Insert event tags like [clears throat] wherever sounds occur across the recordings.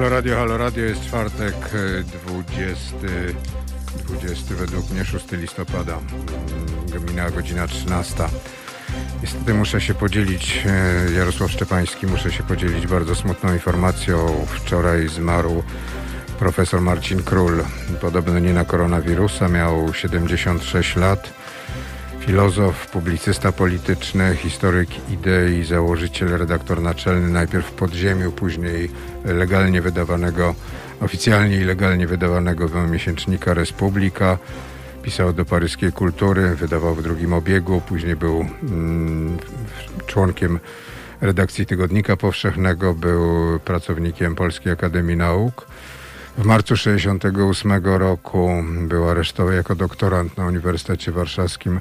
Halo Radio, Halo Radio jest czwartek, 20, 20 według mnie 6 listopada, minęła godzina 13. Niestety muszę się podzielić, e, Jarosław Szczepański, muszę się podzielić bardzo smutną informacją. Wczoraj zmarł profesor Marcin Król. Podobno nie na koronawirusa, miał 76 lat. Filozof, publicysta polityczny, historyk idei, założyciel, redaktor naczelny, najpierw w podziemiu, później legalnie wydawanego, oficjalnie i legalnie wydawanego miesięcznika Republika. Pisał do paryskiej kultury, wydawał w drugim obiegu, później był mm, członkiem redakcji Tygodnika Powszechnego, był pracownikiem Polskiej Akademii Nauk. W marcu 1968 roku był aresztowany jako doktorant na Uniwersytecie Warszawskim.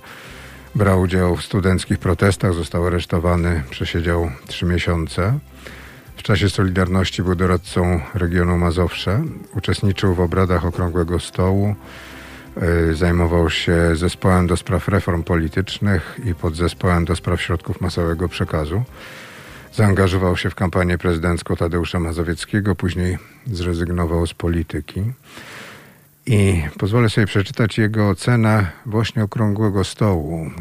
Brał udział w studenckich protestach, został aresztowany, przesiedział trzy miesiące. W czasie Solidarności był doradcą regionu Mazowsze. Uczestniczył w obradach Okrągłego Stołu. Y, zajmował się zespołem do spraw reform politycznych i podzespołem do spraw środków masowego przekazu. Zaangażował się w kampanię prezydencką Tadeusza Mazowieckiego, później zrezygnował z polityki. I pozwolę sobie przeczytać jego ocenę właśnie Okrągłego Stołu,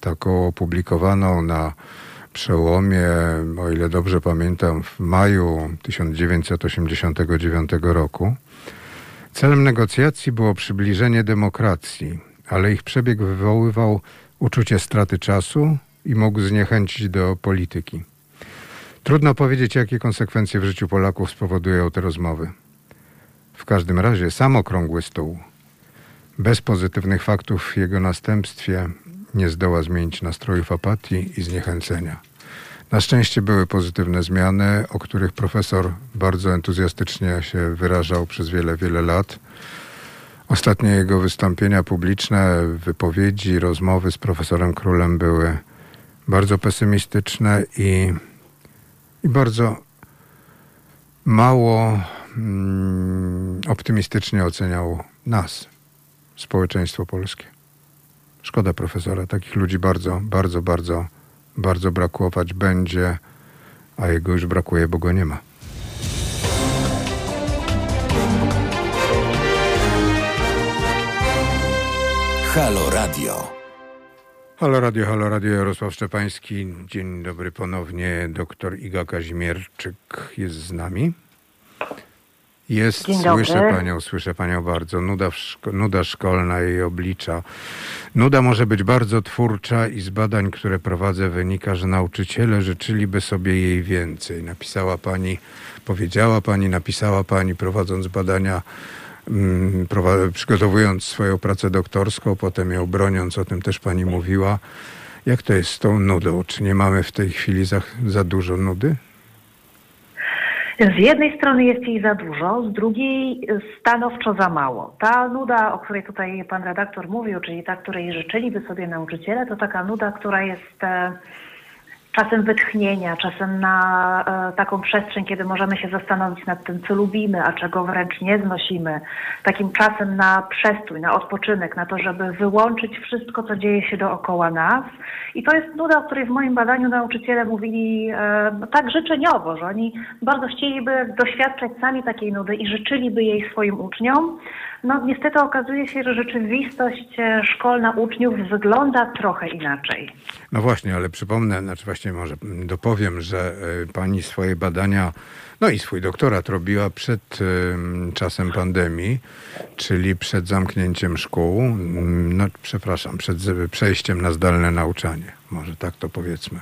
taką opublikowaną na przełomie, o ile dobrze pamiętam, w maju 1989 roku. Celem negocjacji było przybliżenie demokracji, ale ich przebieg wywoływał uczucie straty czasu i mógł zniechęcić do polityki. Trudno powiedzieć, jakie konsekwencje w życiu Polaków spowodują te rozmowy. W każdym razie sam okrągły stół, bez pozytywnych faktów w jego następstwie, nie zdoła zmienić nastrojów apatii i zniechęcenia. Na szczęście były pozytywne zmiany, o których profesor bardzo entuzjastycznie się wyrażał przez wiele, wiele lat. Ostatnie jego wystąpienia publiczne, wypowiedzi, rozmowy z profesorem Królem były bardzo pesymistyczne i i bardzo mało mm, optymistycznie oceniał nas, społeczeństwo polskie. Szkoda profesora. Takich ludzi bardzo, bardzo, bardzo, bardzo brakować będzie, a jego już brakuje, bo go nie ma. Halo Radio. Halo Radio, Halo Radio, Jarosław Szczepański. Dzień dobry ponownie. Doktor Iga Kazimierczyk jest z nami. Jest, słyszę panią, słyszę panią bardzo. Nuda, szko nuda szkolna jej oblicza. Nuda może być bardzo twórcza i z badań, które prowadzę, wynika, że nauczyciele życzyliby sobie jej więcej. Napisała pani, powiedziała pani, napisała pani, prowadząc badania przygotowując swoją pracę doktorską, potem ją broniąc, o tym też pani mówiła. Jak to jest z tą nudą? Czy nie mamy w tej chwili za, za dużo nudy? Z jednej strony jest jej za dużo, z drugiej stanowczo za mało. Ta nuda, o której tutaj pan redaktor mówił, czyli ta, której życzyliby sobie nauczyciele, to taka nuda, która jest e, czasem wytchnienia, czasem na e, taką przestrzeń, kiedy możemy się zastanowić nad tym, co lubimy, a czego wręcz nie znosimy. Takim czasem na przestój, na odpoczynek, na to, żeby wyłączyć wszystko, co dzieje się dookoła nas. I to jest nuda, o której w moim badaniu nauczyciele mówili e, no, tak życzeniowo, że oni bardzo chcieliby doświadczać sami takiej nudy i życzyliby jej swoim uczniom. No niestety okazuje się, że rzeczywistość e, szkolna uczniów wygląda trochę inaczej. No właśnie, ale przypomnę, znaczy właśnie może dopowiem, że e, pani swoje badania, no i swój doktorat robiła przed czasem pandemii, czyli przed zamknięciem szkół, no przepraszam, przed przejściem na zdalne nauczanie, może tak to powiedzmy.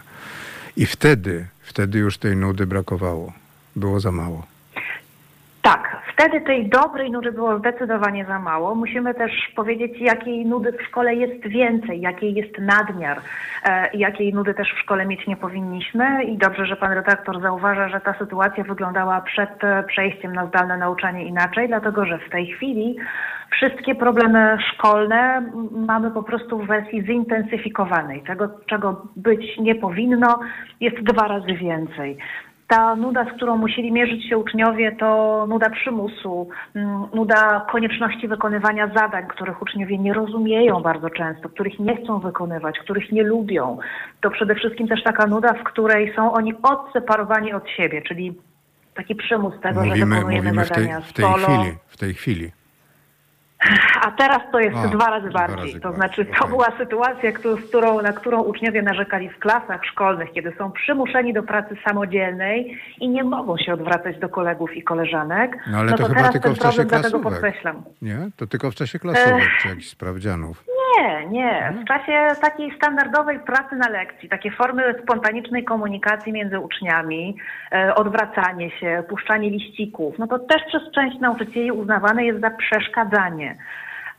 I wtedy, wtedy już tej nudy brakowało, było za mało. Tak, wtedy tej dobrej nudy było zdecydowanie za mało. Musimy też powiedzieć, jakiej nudy w szkole jest więcej, jakiej jest nadmiar, e, jakiej nudy też w szkole mieć nie powinniśmy. I dobrze, że pan redaktor zauważa, że ta sytuacja wyglądała przed e, przejściem na zdalne nauczanie inaczej, dlatego że w tej chwili wszystkie problemy szkolne mamy po prostu w wersji zintensyfikowanej. Tego, czego być nie powinno, jest dwa razy więcej. Ta nuda, z którą musieli mierzyć się uczniowie, to nuda przymusu, mm, nuda konieczności wykonywania zadań, których uczniowie nie rozumieją bardzo często, których nie chcą wykonywać, których nie lubią. To przede wszystkim też taka nuda, w której są oni odseparowani od siebie, czyli taki przymus tego, że Mówimy, wykonujemy mówimy w tej, zadania w tej solo. chwili. W tej chwili. A teraz to jest A, dwa razy dwa bardziej. razy to znaczy, to okej. była sytuacja, którą, którą, na którą uczniowie narzekali w klasach szkolnych, kiedy są przymuszeni do pracy samodzielnej i nie mogą się odwracać do kolegów i koleżanek. No ale to, chyba teraz tylko w czasie klasówek. Nie? To tylko w czasie klasówek czy jakichś sprawdzianów. Nie, nie. W czasie takiej standardowej pracy na lekcji, takie formy spontanicznej komunikacji między uczniami, e, odwracanie się, puszczanie liścików, no to też przez część nauczycieli uznawane jest za przeszkadzanie.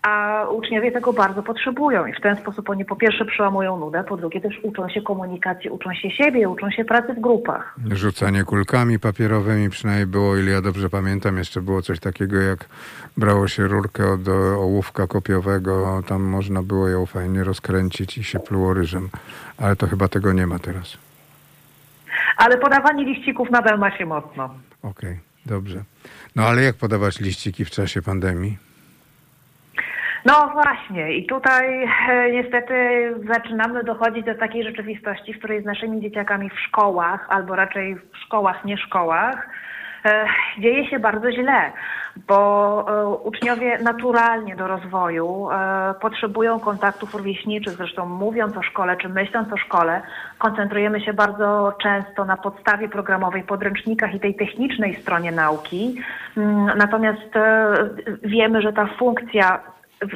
A uczniowie tego bardzo potrzebują i w ten sposób oni po pierwsze przełamują nudę, po drugie też uczą się komunikacji, uczą się siebie, uczą się pracy w grupach. Rzucanie kulkami papierowymi przynajmniej było, ile ja dobrze pamiętam, jeszcze było coś takiego jak brało się rurkę od ołówka kopiowego, tam można było ją fajnie rozkręcić i się pluło ryżem. Ale to chyba tego nie ma teraz. Ale podawanie liścików nadal ma się mocno. Okej, dobrze. No ale jak podawać liściki w czasie pandemii? No właśnie i tutaj e, niestety zaczynamy dochodzić do takiej rzeczywistości, w której z naszymi dzieciakami w szkołach, albo raczej w szkołach, nie szkołach, e, dzieje się bardzo źle, bo e, uczniowie naturalnie do rozwoju potrzebują kontaktów rówieśniczych, zresztą mówiąc o szkole czy myśląc o szkole, koncentrujemy się bardzo często na podstawie programowej, podręcznikach i tej technicznej stronie nauki, Mm, natomiast wiemy, że ta funkcja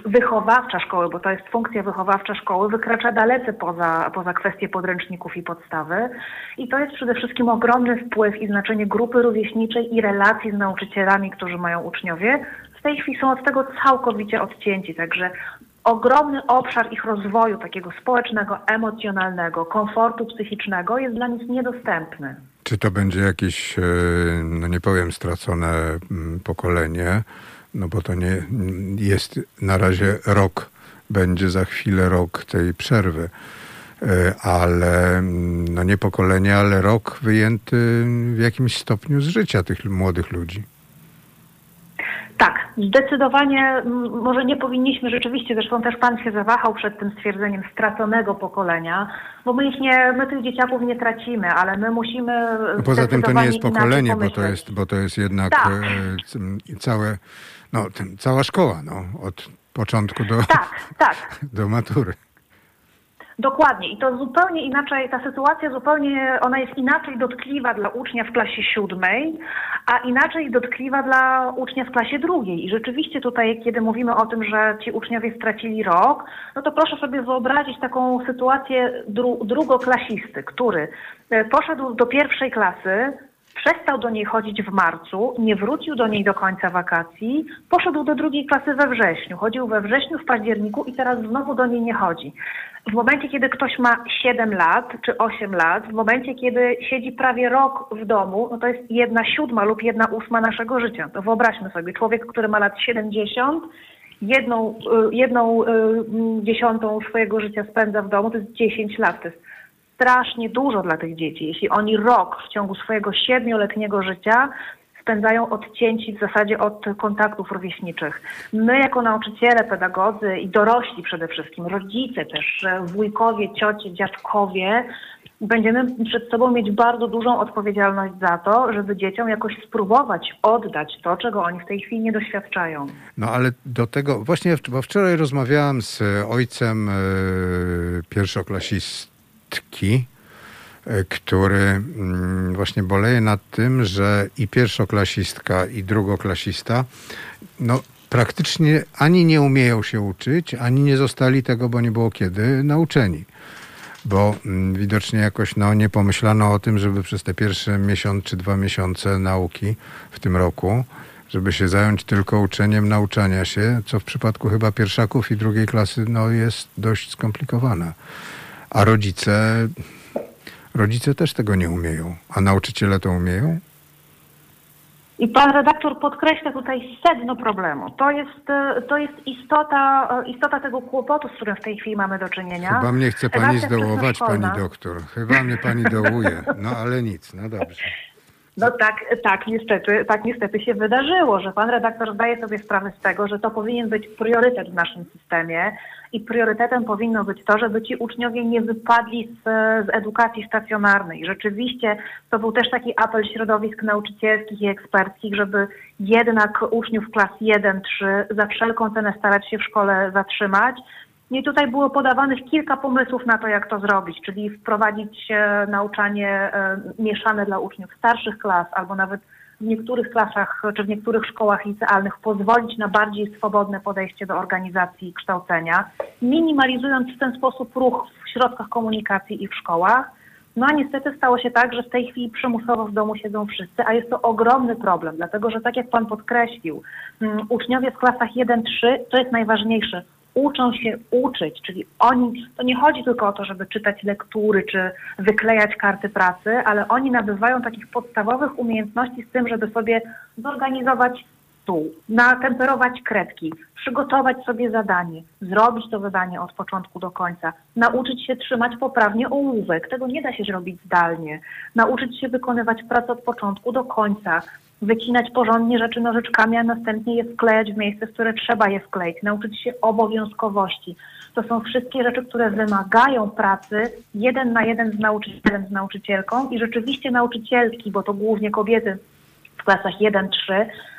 wychowawcza szkoły, bo to jest funkcja wychowawcza szkoły, wykracza dalece poza, poza kwestie podręczników i podstawy. I to jest przede wszystkim ogromny wpływ i znaczenie grupy rówieśniczej i relacji z nauczycielami, którzy mają uczniowie. W tej chwili są od tego całkowicie odcięci, także ogromny obszar ich rozwoju takiego społecznego, emocjonalnego, komfortu psychicznego jest dla nich niedostępny. Czy to będzie jakieś, e, no nie powiem stracone mm, pokolenie, no bo to nie jest na razie rok, będzie za chwilę rok tej przerwy, E, ale mm, no nie pokolenie, ale rok wyjęty w jakimś stopniu z życia tych młodych ludzi. Tak, zdecydowanie może nie powinniśmy rzeczywiście, zresztą też pan się zawahał przed tym stwierdzeniem straconego pokolenia, bo my ich nie, my tych dzieciaków nie tracimy, ale my musimy No poza tym to nie jest pokolenie, bo to jest, bo to jest jednak Tak. całe, no ten, cała szkoła, no, od początku do, Tak, tak. [laughs] do matury. Dokładnie i to zupełnie inaczej, ta sytuacja zupełnie, ona jest inaczej dotkliwa dla ucznia w klasie siódmej, a inaczej dotkliwa dla ucznia w klasie drugiej. I rzeczywiście tutaj, kiedy mówimy o tym, że ci uczniowie stracili rok, no to proszę sobie wyobrazić taką sytuację dru drugoklasisty, który e, poszedł do pierwszej klasy, Przestał do niej chodzić w marcu, nie wrócił do niej do końca wakacji, poszedł do drugiej klasy we wrześniu. Chodził we wrześniu, w październiku i teraz znowu do niej nie chodzi. W momencie, kiedy ktoś ma 7 lat czy 8 lat, w momencie, kiedy siedzi prawie rok w domu, no to jest jedna siódma lub jedna ósma naszego życia. To wyobraźmy sobie, człowiek, który ma lat 70, jedną, y, jedną y, dziesiątą swojego życia spędza w domu, to jest 10 lat. To jest strasznie dużo dla tych dzieci. Jeśli oni rok w ciągu swojego siedmioletniego życia spędzają odcięci w zasadzie od kontaktów rówieśniczych. My jako nauczyciele, pedagodzy i dorośli przede wszystkim, rodzice też, wujkowie, ciocie, dziadkowie, będziemy przed sobą mieć bardzo dużą odpowiedzialność za to, żeby dzieciom jakoś spróbować oddać to, czego oni w tej chwili nie doświadczają. No ale do tego, właśnie bo wczoraj rozmawiałam z ojcem e, pierwszoklasistki, e, który mm, właśnie boleje nad tym, że i pierwszoklasistka, i drugoklasista, no praktycznie ani nie umieją się uczyć, ani nie zostali tego, bo nie było kiedy, nauczeni. Bo mm, widocznie jakoś no, nie pomyślano o tym, żeby przez te pierwsze miesiąc czy dwa miesiące nauki w tym roku, żeby się zająć tylko uczeniem nauczania się, co w przypadku chyba pierwszaków i drugiej klasy no, jest dość skomplikowane. A rodzice, rodzice też tego nie umieją. A nauczyciele to umieją? I pan redaktor podkreśla tutaj sedno problemu. To jest, e, to jest istota, e, istota tego kłopotu, z którym w tej chwili mamy do czynienia. Chyba mnie chce pani Edukacja zdołować, pani doktor. Chyba mnie pani dołuje. No ale nic, no dobrze. No tak, tak niestety, tak niestety się wydarzyło, że pan redaktor zdaje sobie sprawę z tego, że to powinien być priorytet w naszym systemie i priorytetem powinno być to, żeby ci uczniowie nie wypadli z, z edukacji stacjonarnej. Rzeczywiście to był też taki apel środowisk nauczycielskich i eksperckich, żeby jednak uczniów klas 1-3 za wszelką cenę starać się w szkole zatrzymać. I tutaj było podawanych kilka pomysłów na to, jak to zrobić, czyli wprowadzić e, nauczanie e, mieszane dla uczniów starszych klas, albo nawet w niektórych klasach czy w niektórych szkołach licealnych pozwolić na bardziej swobodne podejście do organizacji kształcenia, minimalizując w ten sposób ruch w środkach komunikacji i w szkołach. No a niestety stało się tak, że w tej chwili przymusowo w domu siedzą wszyscy, a jest to ogromny problem, dlatego że tak jak Pan podkreślił, um, uczniowie w klasach 1-3 to jest najważniejsze uczą się uczyć, czyli oni, to nie chodzi tylko o to, żeby czytać lektury czy wyklejać karty pracy, ale oni nabywają takich podstawowych umiejętności z tym, żeby sobie zorganizować stół, natemperować kredki, przygotować sobie zadanie, zrobić to zadanie od początku do końca, nauczyć się trzymać poprawnie ołówek, tego nie da się zrobić zdalnie, nauczyć się wykonywać pracę od początku do końca, wycinać porządnie rzeczy nożyczkami, a następnie je wklejać w miejsce, w które trzeba je wkleić, nauczyć się obowiązkowości. To są wszystkie rzeczy, które wymagają pracy jeden na jeden z nauczycielem, z nauczycielką i rzeczywiście nauczycielki, bo to głównie kobiety w klasach 1-3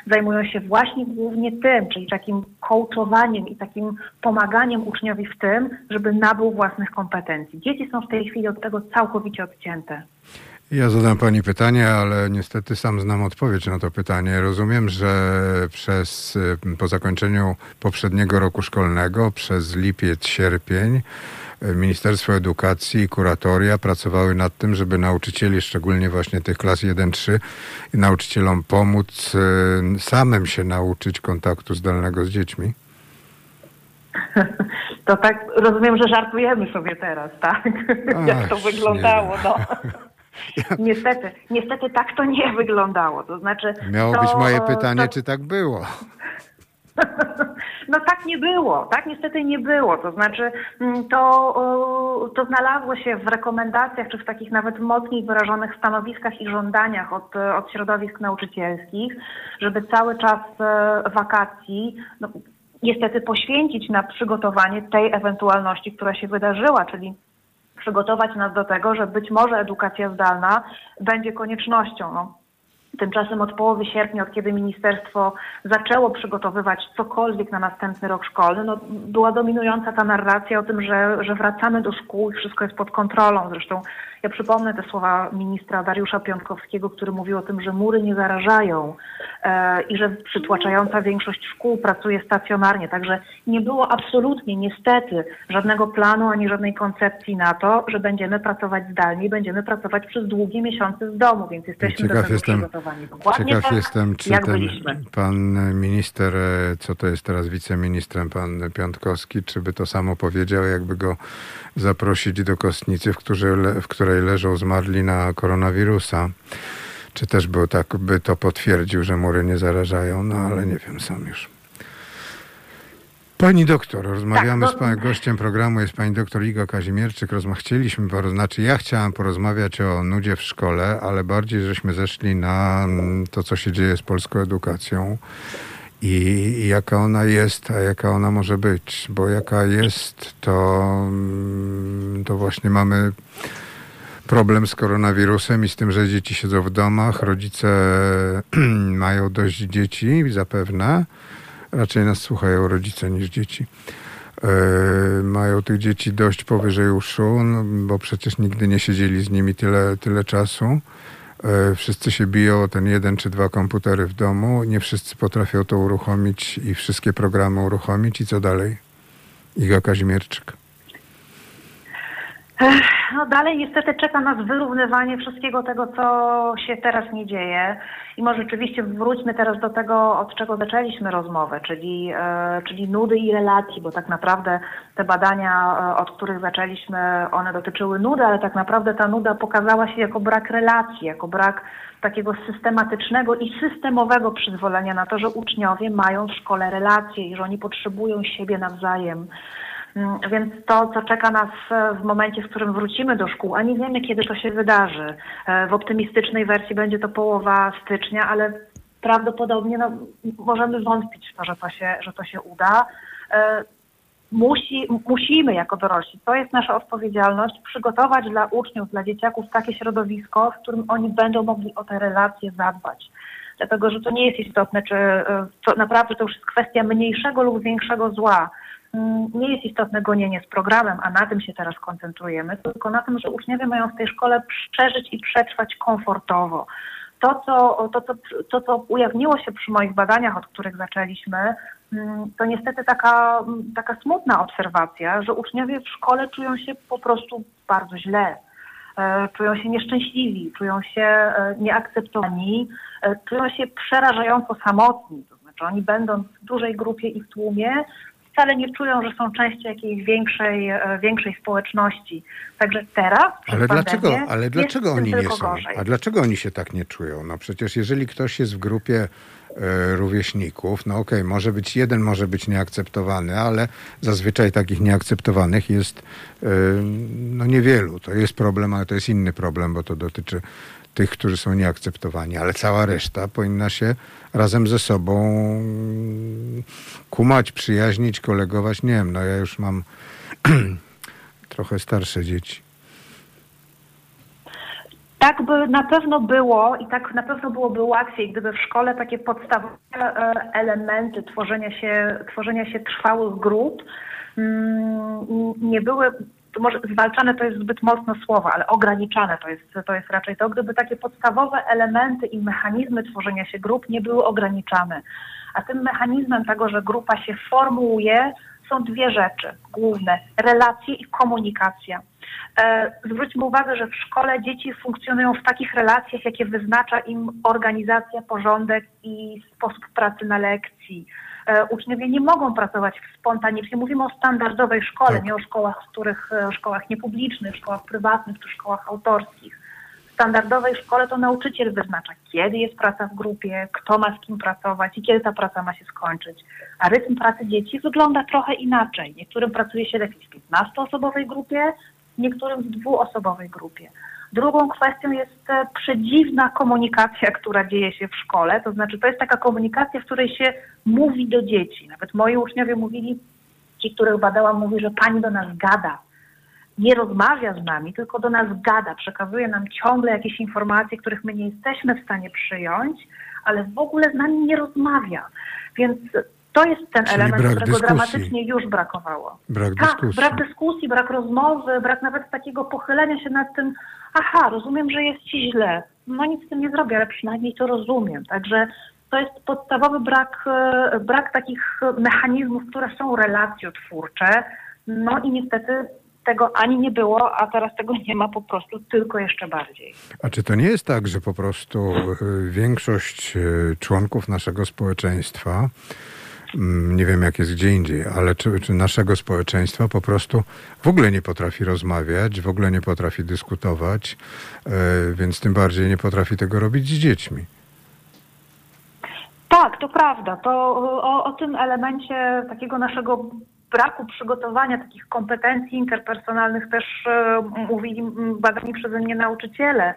zajmują się właśnie głównie tym, czyli takim coachowaniem i takim pomaganiem uczniowi w tym, żeby nabył własnych kompetencji. Dzieci są w tej chwili od tego całkowicie odcięte. Ja zadam pani pytanie, ale niestety sam znam odpowiedź na to pytanie. Rozumiem, że przez, y, po zakończeniu poprzedniego roku szkolnego, przez lipiec, sierpień, y, Ministerstwo Edukacji i kuratoria pracowały nad tym, żeby nauczycieli, szczególnie właśnie tych klas 1-3, nauczycielom pomóc y, samym się nauczyć kontaktu zdalnego z dziećmi. To tak rozumiem, że żartujemy sobie teraz, tak? Jak to wyglądało. No. [laughs] [laughs] Niestety, niestety tak to nie wyglądało. To znaczy. Miało to, być moje pytanie, to... czy tak było? [laughs] No tak nie było, tak niestety nie było. To znaczy mm, to, to znalazło się w rekomendacjach, czy w takich nawet mocniej wyrażonych stanowiskach i żądaniach od, od środowisk nauczycielskich, żeby cały czas e, wakacji no, niestety poświęcić na przygotowanie tej ewentualności, która się wydarzyła, czyli przygotować nas do tego, że być może edukacja zdalna będzie koniecznością. No. Tymczasem od połowy sierpnia, od kiedy ministerstwo zaczęło przygotowywać cokolwiek na następny rok szkolny, no, była dominująca ta narracja o tym, że, że wracamy do szkół i wszystko jest pod kontrolą. Zresztą ja przypomnę te słowa ministra Dariusza Piątkowskiego, który mówił o tym, że mury nie zarażają e, i że przytłaczająca większość szkół pracuje stacjonarnie. Także nie było absolutnie, niestety, żadnego planu ani żadnej koncepcji na to, że będziemy pracować zdalnie i będziemy pracować przez długie miesiące z domu, więc jesteśmy ciekaw do tego jestem, przygotowani. Dokładnie ciekaw tak, jestem, czy ten byliśmy. pan minister, e, co to jest teraz wiceministrem, pan Piątkowski, czy by to samo powiedział, jakby go zaprosić do Kostnicy, w, w której leżą zmarli na koronawirusa. Czy też by, tak, by to potwierdził, że mury nie zarażają, no ale nie wiem, sam już. Pani doktor, rozmawiamy tak, z panem gościem programu, jest pani doktor Iga Kazimierczyk. Rozma chcieliśmy, znaczy ja chciałam porozmawiać o nudzie w szkole, ale bardziej żeśmy zeszli na to, co się dzieje z polską edukacją i jaka ona jest, a jaka ona może być. Bo jaka jest, to, mm, to właśnie mamy problem z koronawirusem i z tym, że dzieci siedzą w domach, rodzice [clears throat] mają dość dzieci, zapewne. Raczej nas słuchają rodzice niż dzieci. Yy, mają tych dzieci dość powyżej uszu, no, bo przecież nigdy nie siedzieli z nimi tyle, tyle czasu. E, wszyscy się biją o ten jeden czy dwa komputery w domu. Nie wszyscy potrafią to uruchomić i wszystkie programy uruchomić. I co dalej? Iga Kazimierczyk. No dalej niestety czeka nas wyrównywanie wszystkiego tego, co się teraz nie dzieje. I może rzeczywiście wróćmy teraz do tego, od czego zaczęliśmy rozmowę, czyli, e, czyli nudy i relacji, bo tak naprawdę te badania, e, od których zaczęliśmy, one dotyczyły nudy, ale tak naprawdę ta nuda pokazała się jako brak relacji, jako brak takiego systematycznego i systemowego przyzwolenia na to, że uczniowie mają w szkole relacje i że oni potrzebują siebie nawzajem Więc to, co czeka nas e, w momencie, w którym wrócimy do szkół, a nie wiemy, kiedy to się wydarzy. E, W optymistycznej wersji będzie to połowa stycznia, ale prawdopodobnie no, możemy wątpić w to, że to się, że to się uda. E, Musi, musimy jako dorośli, to jest nasza odpowiedzialność, przygotować dla uczniów, dla dzieciaków takie środowisko, w którym oni będą mogli o te relacje zadbać. Dlatego, że to nie jest istotne, czy to naprawdę to już jest kwestia mniejszego lub większego zła. Mm, Nie jest istotne gonienie z programem, a na tym się teraz koncentrujemy, tylko na tym, że uczniowie mają w tej szkole przeżyć i przetrwać komfortowo. To co, to, co, to, co ujawniło się przy moich badaniach, od których zaczęliśmy, mm, to niestety taka, mm, taka smutna obserwacja, że uczniowie w szkole czują się po prostu bardzo źle. E, Czują się nieszczęśliwi, czują się e, nieakceptowani, e, czują się przerażająco samotni. To znaczy oni będąc w dużej grupie i w tłumie, wcale nie czują, że są częścią jakiejś większej, e, większej społeczności. Także teraz, Ale dlaczego, ale dlaczego oni nie są? Gorzej. A dlaczego oni się tak nie czują? No przecież jeżeli ktoś jest w grupie e, rówieśników, no okej, może być jeden, może być nieakceptowany, ale zazwyczaj takich nieakceptowanych jest e, no niewielu. To jest problem, ale to jest inny problem, bo to dotyczy tych, którzy są nieakceptowani, ale cała reszta powinna się razem ze sobą kumać, przyjaźnić, kolegować. Nie wiem, no ja już mam [clears throat] trochę starsze dzieci. Tak by na pewno było i tak na pewno byłoby łatwiej, gdyby w szkole takie podstawowe e, elementy tworzenia się, tworzenia się trwałych grup mm, nie były, może zwalczane to jest zbyt mocne słowo, ale ograniczane to jest, to jest raczej to, gdyby takie podstawowe elementy i mechanizmy tworzenia się grup nie były ograniczane. A tym mechanizmem tego, że grupa się formułuje, są dwie rzeczy główne: relacje i komunikacja. E, Zwróćmy uwagę, że w szkole dzieci funkcjonują w takich relacjach, jakie wyznacza im organizacja, porządek i sposób pracy na lekcji. E, Uczniowie nie mogą pracować spontanicznie. Mówimy o standardowej szkole, Tak. nie o szkołach, w których e, szkołach niepublicznych, szkołach prywatnych czy szkołach autorskich. W standardowej szkole to nauczyciel wyznacza, kiedy jest praca w grupie, kto ma z kim pracować i kiedy ta praca ma się skończyć. A rytm pracy dzieci wygląda trochę inaczej. Niektórym pracuje się lepiej w 15-osobowej grupie, niektórym w dwuosobowej grupie. Drugą kwestią jest e, przedziwna komunikacja, która dzieje się w szkole. To znaczy, to jest taka komunikacja, w której się mówi do dzieci. Nawet moi uczniowie mówili, ci, których badałam, mówi, że pani do nas gada. Nie rozmawia z nami, tylko do nas gada. Przekazuje nam ciągle jakieś informacje, których my nie jesteśmy w stanie przyjąć, ale w ogóle z nami nie rozmawia. Więc to jest ten Czyli element, którego dyskusji. dramatycznie już brakowało. Brak Tak, dyskusji. brak dyskusji, brak rozmowy, brak nawet takiego pochylenia się nad tym, aha, rozumiem, że jest ci źle. No nic z tym nie zrobię, ale przynajmniej to rozumiem. Także to jest podstawowy brak, e, brak takich mechanizmów, które są relacjotwórcze. No i niestety tego ani nie było, a teraz tego [laughs] nie ma po prostu, tylko jeszcze bardziej. A czy to nie jest tak, że po prostu y, większość y, członków naszego społeczeństwa, nie wiem jak jest gdzie indziej, ale czy, czy naszego społeczeństwa po prostu w ogóle nie potrafi rozmawiać, w ogóle nie potrafi dyskutować, y, więc tym bardziej nie potrafi tego robić z dziećmi? Tak, to prawda. To o, o tym elemencie takiego naszego braku przygotowania takich kompetencji interpersonalnych też e, mówili badani przeze mnie nauczyciele.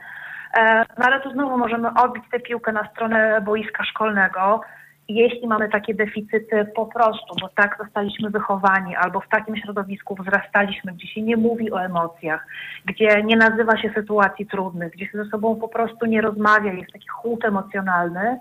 E, no ale tu znowu możemy odbić tę piłkę na stronę boiska szkolnego. Jeśli mamy takie deficyty po prostu, bo tak zostaliśmy wychowani, albo w takim środowisku wzrastaliśmy, gdzie się nie mówi o emocjach, gdzie nie nazywa się sytuacji trudnych, gdzie się ze sobą po prostu nie rozmawia, jest taki chłód emocjonalny,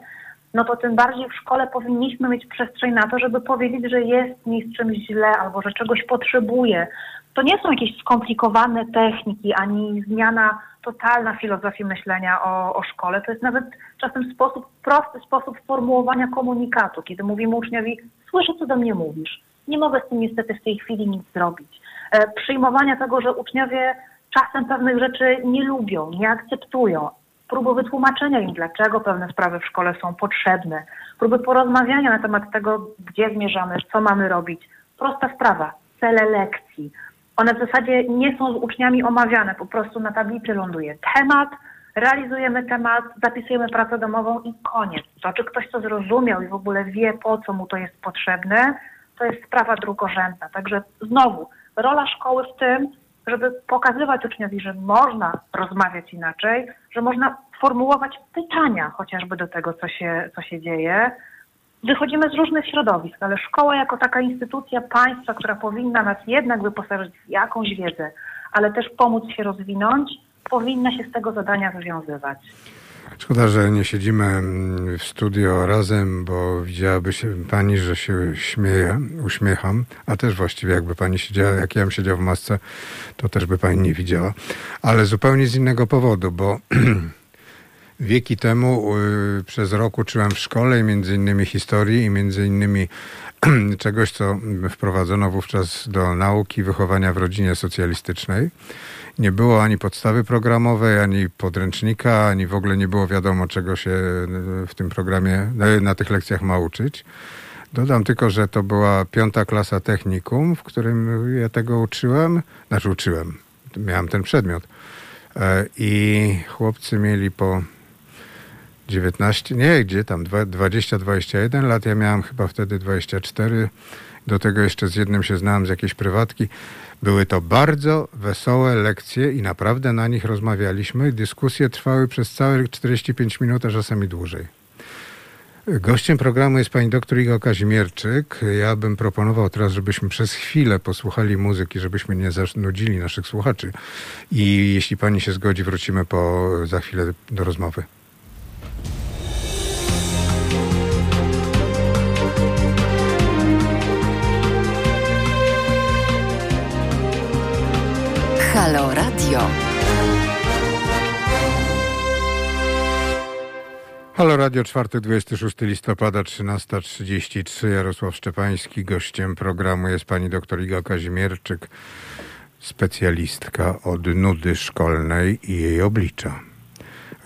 no to tym bardziej w szkole powinniśmy mieć przestrzeń na to, żeby powiedzieć, że jest mi z czymś źle albo że czegoś potrzebuję. To nie są jakieś skomplikowane techniki, ani zmiana totalna filozofii myślenia o, o szkole. To jest nawet czasem sposób, prosty sposób formułowania komunikatu, kiedy mówimy uczniowi, słyszę, co do mnie mówisz. Nie mogę z tym niestety w tej chwili nic zrobić. E, przyjmowania tego, że uczniowie czasem pewnych rzeczy nie lubią, nie akceptują, próby wytłumaczenia im, dlaczego pewne sprawy w szkole są potrzebne, próby porozmawiania na temat tego, gdzie zmierzamy, co mamy robić. Prosta sprawa, cele lekcji. One w zasadzie nie są z uczniami omawiane, po prostu na tablicy ląduje temat, realizujemy temat, zapisujemy pracę domową i koniec. To, czy ktoś to zrozumiał i w ogóle wie, po co mu to jest potrzebne, to jest sprawa drugorzędna. Także znowu, rola szkoły w tym, żeby pokazywać uczniowi, że można rozmawiać inaczej, że można formułować pytania chociażby do tego, co się, co się dzieje. Wychodzimy z różnych środowisk, ale szkoła jako taka instytucja państwa, która powinna nas jednak wyposażyć w jakąś wiedzę, ale też pomóc się rozwinąć, powinna się z tego zadania wywiązywać. Szkoda, że nie siedzimy mm, w studio razem, bo widziałaby się pani, że się śmieję, uśmiecham, a też właściwie jakby pani siedziała, jak ja bym siedział w masce, to też by pani nie widziała. Ale zupełnie z innego powodu, bo [clears throat] wieki temu y, przez rok uczyłem w szkole między innymi historii i między innymi [clears throat] czegoś, co wprowadzono wówczas do nauki wychowania w rodzinie socjalistycznej. Nie było ani podstawy programowej, ani podręcznika, ani w ogóle nie było wiadomo, czego się w tym programie, na tych lekcjach ma uczyć. Dodam tylko, że to była piąta klasa technikum, w którym ja tego uczyłem. Znaczy uczyłem, miałem ten przedmiot. E, I chłopcy mieli po 19, nie, gdzie tam, 20-21 lat. Ja miałem chyba wtedy 24. Do tego jeszcze z jednym się znałem z jakiejś prywatki. Były to bardzo wesołe lekcje i naprawdę na nich rozmawialiśmy. Dyskusje trwały przez całe 45 minut, a czasami dłużej. Gościem programu jest pani doktor Iga Kazimierczyk. Ja bym proponował teraz, żebyśmy przez chwilę posłuchali muzyki, żebyśmy nie zanudzili naszych słuchaczy. I jeśli pani się zgodzi, wrócimy po, za chwilę do rozmowy. Halo Radio. Halo Radio, czwartek, 26 listopada, 13.33. Jarosław Szczepański. Gościem programu jest pani doktor Iga Kazimierczyk, specjalistka od nudy szkolnej i jej oblicza.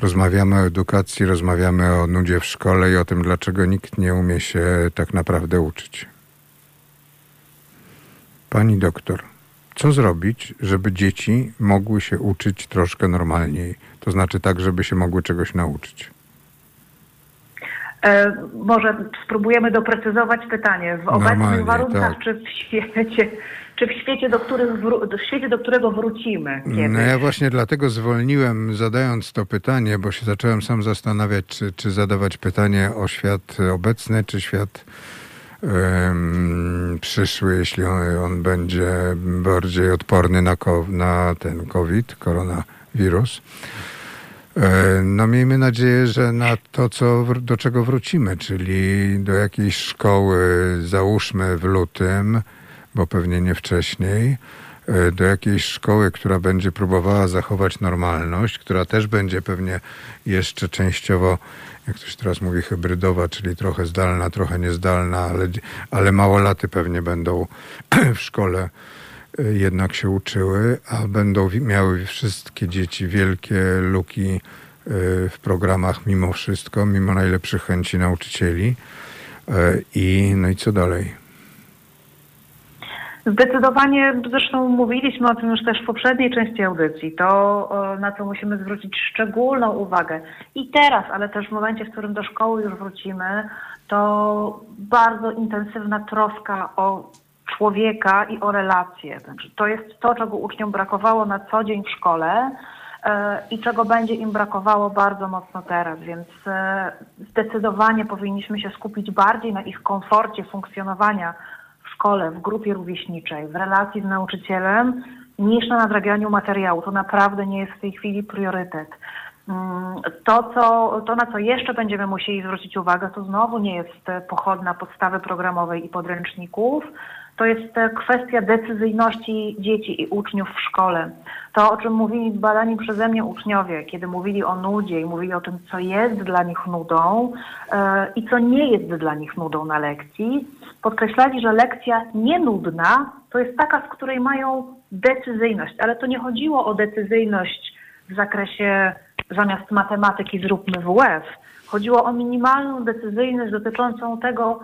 Rozmawiamy o edukacji, rozmawiamy o nudzie w szkole i o tym, dlaczego nikt nie umie się tak naprawdę uczyć. Pani doktor, co zrobić, żeby dzieci mogły się uczyć troszkę normalniej? To znaczy tak, żeby się mogły czegoś nauczyć. E, może spróbujemy doprecyzować pytanie. W obecnych Normalnie, warunkach, tak. czy w świecie, czy w świecie, do, których wró- w świecie, do którego wrócimy kiedyś? No ja właśnie dlatego zwolniłem, zadając to pytanie, bo się zacząłem sam zastanawiać, czy, czy zadawać pytanie o świat obecny, czy świat przyszły, jeśli on, on będzie bardziej odporny na, na ten COVID, koronawirus. No miejmy nadzieję, że na to, co, do czego wrócimy, czyli do jakiejś szkoły, załóżmy w lutym, bo pewnie nie wcześniej, e, do jakiejś szkoły, która będzie próbowała zachować normalność, która też będzie pewnie jeszcze częściowo, jak ktoś teraz mówi, hybrydowa, czyli trochę zdalna, trochę niezdalna, ale, ale małolaty pewnie będą [clears throat] w szkole e, jednak się uczyły, a będą miały wszystkie dzieci wielkie luki e, w programach mimo wszystko, mimo najlepszych chęci nauczycieli. E, I no i co dalej? Zdecydowanie, zresztą mówiliśmy o tym już też w poprzedniej części audycji, to e, na co musimy zwrócić szczególną uwagę i teraz, ale też w momencie, w którym do szkoły już wrócimy, to bardzo intensywna troska o człowieka i o relacje. Także to jest to, czego uczniom brakowało na co dzień w szkole e, i czego będzie im brakowało bardzo mocno teraz, więc e, zdecydowanie powinniśmy się skupić bardziej na ich komforcie funkcjonowania szkole, w grupie rówieśniczej, w relacji z nauczycielem, niż na nadrabianiu materiału. To naprawdę nie jest w tej chwili priorytet. Mm, To, co, to, na co jeszcze będziemy musieli zwrócić uwagę, to znowu nie jest e, pochodna podstawy programowej i podręczników. To jest e, kwestia decyzyjności dzieci i uczniów w szkole. To, o czym mówili badani przeze mnie uczniowie, kiedy mówili o nudzie i mówili o tym, co jest dla nich nudą e, i co nie jest dla nich nudą na lekcji, podkreślali, że lekcja nienudna to jest taka, w której mają decyzyjność, ale to nie chodziło o decyzyjność w zakresie zamiast matematyki zróbmy WF. Chodziło o minimalną decyzyjność dotyczącą tego,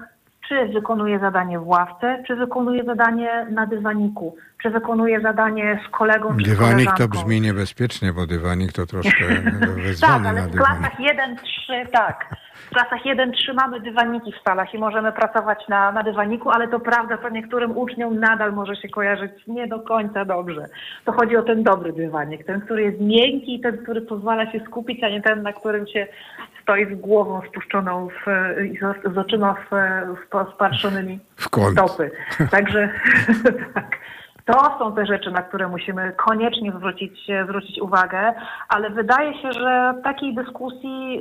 czy wykonuje zadanie w ławce, czy wykonuje zadanie na dywaniku, czy wykonuje zadanie z kolegą, czy Dywanik to brzmi niebezpiecznie, bo dywanik to troszkę [laughs] Tak, wezwany ale na w klasach 1-3 tak. w klasach 1-3 mamy dywaniki w salach i możemy pracować na, na dywaniku, ale to prawda, że niektórym uczniom nadal może się kojarzyć nie do końca dobrze. To chodzi o ten dobry dywanik, ten, który jest miękki i ten, który pozwala się skupić, a nie ten, na którym się stoi z głową spuszczoną w, i z, z oczyma w, w, spatrzonymi W kąt. stopy. Także [laughs] tak. To są te rzeczy, na które musimy koniecznie zwrócić, zwrócić uwagę, ale wydaje się, że takiej dyskusji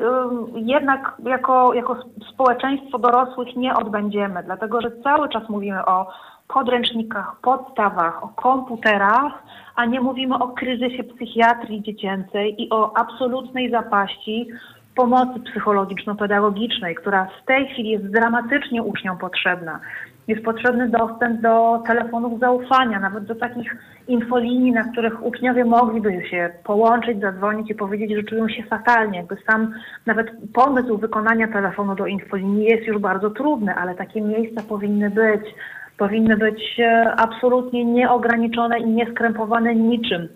jednak jako, jako społeczeństwo dorosłych nie odbędziemy, dlatego że cały czas mówimy o podręcznikach, podstawach, o komputerach, a nie mówimy o kryzysie psychiatrii dziecięcej i o absolutnej zapaści pomocy psychologiczno-pedagogicznej, która w tej chwili jest dramatycznie uczniom potrzebna. Jest potrzebny dostęp do telefonów zaufania, nawet do takich infolinii, na których uczniowie mogliby się połączyć, zadzwonić i powiedzieć, że czują się fatalnie. Jakby sam nawet pomysł wykonania telefonu do infolinii jest już bardzo trudny, ale takie miejsca powinny być. Powinny być e, absolutnie nieograniczone i nieskrępowane niczym.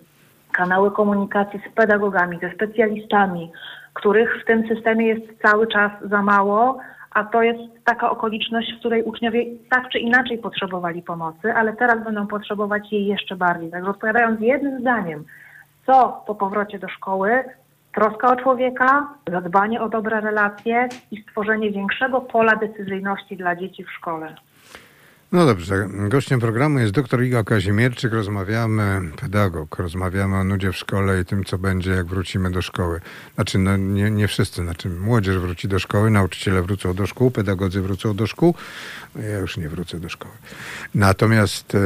Kanały komunikacji z pedagogami, ze specjalistami, których w tym systemie jest cały czas za mało, a to jest taka okoliczność, w której uczniowie tak czy inaczej potrzebowali pomocy, ale teraz będą potrzebować jej jeszcze bardziej. Także odpowiadając jednym zdaniem, co po powrocie do szkoły, troska o człowieka, zadbanie o dobre relacje i stworzenie większego pola decyzyjności dla dzieci w szkole. No dobrze, gościem programu jest dr Iga Kazimierczyk, rozmawiamy, pedagog, rozmawiamy o nudzie w szkole i tym, co będzie, jak wrócimy do szkoły. Znaczy, no nie, nie wszyscy, znaczy młodzież wróci do szkoły, nauczyciele wrócą do szkół, pedagodzy wrócą do szkół, ja już nie wrócę do szkoły. Natomiast e,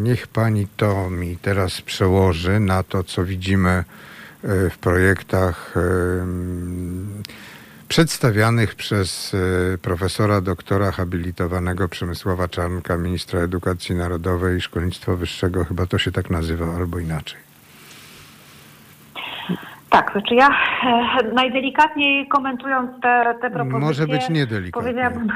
niech pani to mi teraz przełoży na to, co widzimy e, w projektach e, przedstawianych przez e, profesora doktora habilitowanego Przemysława Czarnka, ministra edukacji narodowej i szkolnictwa wyższego. Chyba to się tak nazywa, albo inaczej. Tak, znaczy ja e, najdelikatniej komentując te, te propozycje... Może być niedelikatnie. Powiedziałabym, [laughs]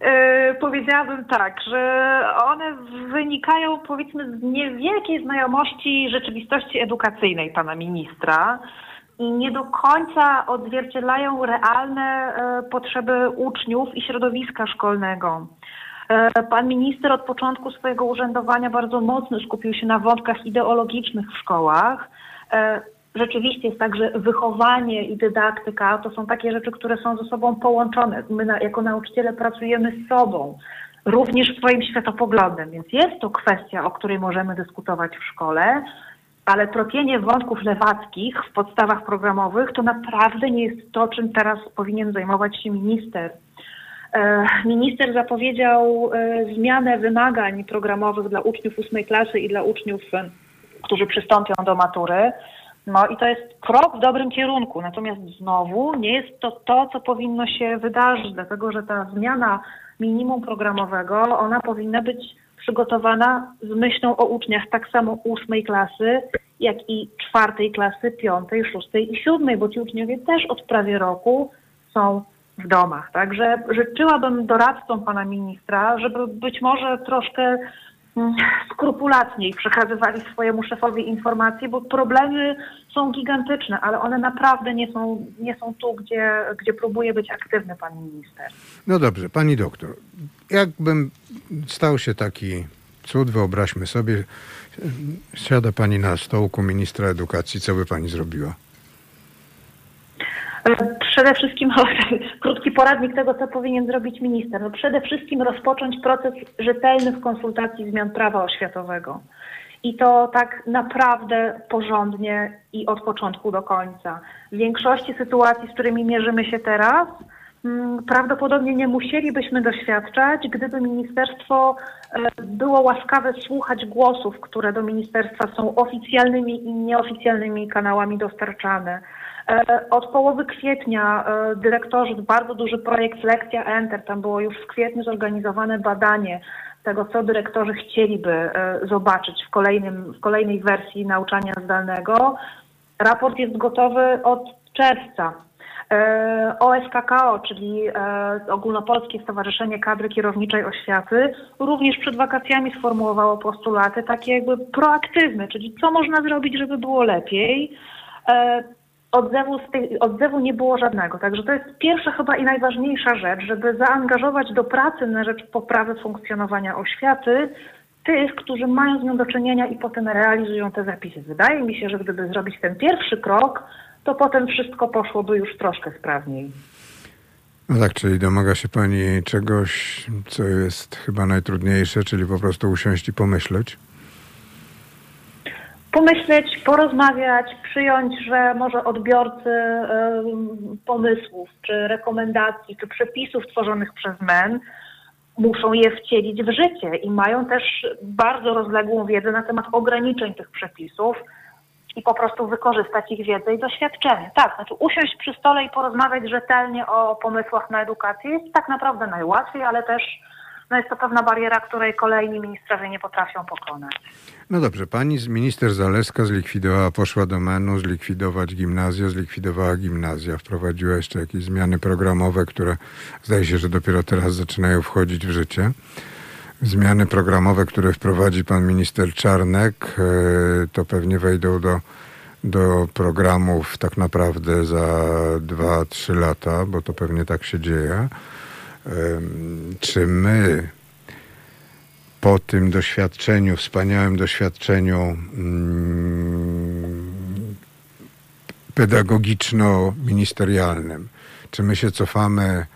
e, powiedziałabym tak, że one wynikają powiedzmy z niewielkiej znajomości rzeczywistości edukacyjnej pana ministra i nie do końca odzwierciedlają realne e, potrzeby uczniów i środowiska szkolnego. E, pan minister od początku swojego urzędowania bardzo mocno skupił się na wątkach ideologicznych w szkołach. E, rzeczywiście jest tak, że wychowanie i dydaktyka to są takie rzeczy, które są ze sobą połączone. My jako nauczyciele pracujemy z sobą, również swoim światopoglądem, więc jest to kwestia, o której możemy dyskutować w szkole, ale tropienie wątków lewackich w podstawach programowych to naprawdę nie jest to, czym teraz powinien zajmować się minister. E, minister zapowiedział e, zmianę wymagań programowych dla uczniów ósmej klasy i dla uczniów, e, którzy przystąpią do matury. No i to jest krok w dobrym kierunku. Natomiast znowu nie jest to to, co powinno się wydarzyć, dlatego że ta zmiana minimum programowego, ona powinna być przygotowana z myślą o uczniach tak samo ósmej klasy, jak i czwartej klasy, piątej, szóstej i siódmej, bo ci uczniowie też od prawie roku są w domach. Także życzyłabym doradcom pana ministra, żeby być może troszkę skrupulatniej przekazywali swojemu szefowi informacje, bo problemy są gigantyczne, ale one naprawdę nie są, nie są tu, gdzie, gdzie próbuje być aktywny pan minister. No dobrze, pani doktor, jakbym stał się taki cud, wyobraźmy sobie, siada pani na stołku ministra edukacji, co by pani zrobiła? Przede wszystkim [laughs] krótki poradnik tego, co powinien zrobić minister. No przede wszystkim rozpocząć proces rzetelnych konsultacji zmian prawa oświatowego. I to tak naprawdę porządnie i od początku do końca. W większości sytuacji, z którymi mierzymy się teraz, mm, prawdopodobnie nie musielibyśmy doświadczać, gdyby ministerstwo e, było łaskawe słuchać głosów, które do ministerstwa są oficjalnymi i nieoficjalnymi kanałami dostarczane. E, od połowy kwietnia e, dyrektorzy, bardzo duży projekt Lekcja Enter, tam było już w kwietniu zorganizowane badanie tego, co dyrektorzy chcieliby e, zobaczyć w, kolejnym, w kolejnej wersji nauczania zdalnego. Raport jest gotowy od czerwca. OSKKO, czyli Ogólnopolskie Stowarzyszenie Kadry Kierowniczej Oświaty, również przed wakacjami sformułowało postulaty takie jakby proaktywne, czyli co można zrobić, żeby było lepiej odzewu, tej, odzewu nie było żadnego. Także to jest pierwsza chyba i najważniejsza rzecz, żeby zaangażować do pracy na rzecz poprawy funkcjonowania oświaty tych, którzy mają z nią do czynienia i potem realizują te zapisy. Wydaje mi się, że gdyby zrobić ten pierwszy krok, to potem wszystko poszłoby już troszkę sprawniej. No tak, czyli domaga się pani czegoś, co jest chyba najtrudniejsze, czyli po prostu usiąść i pomyśleć? Pomyśleć, porozmawiać, przyjąć, że może odbiorcy pomysłów, czy rekomendacji, czy przepisów tworzonych przez MEN muszą je wcielić w życie i mają też bardzo rozległą wiedzę na temat ograniczeń tych przepisów i po prostu wykorzystać ich wiedzę i doświadczenie. Tak, znaczy usiąść przy stole i porozmawiać rzetelnie o pomysłach na edukację jest tak naprawdę najłatwiej, ale też no jest to pewna bariera, której kolejni ministrowie nie potrafią pokonać. No dobrze, pani minister Zaleska zlikwidowała, poszła do MEN-u zlikwidować gimnazja, zlikwidowała gimnazja, wprowadziła jeszcze jakieś zmiany programowe, które zdaje się, że dopiero teraz zaczynają wchodzić w życie. Zmiany programowe, które wprowadzi pan minister Czarnek, e, to pewnie wejdą do, do programów tak naprawdę za 2-3 lata, bo to pewnie tak się dzieje. Czy my po tym doświadczeniu, wspaniałym doświadczeniu mm, pedagogiczno-ministerialnym, czy my się cofamy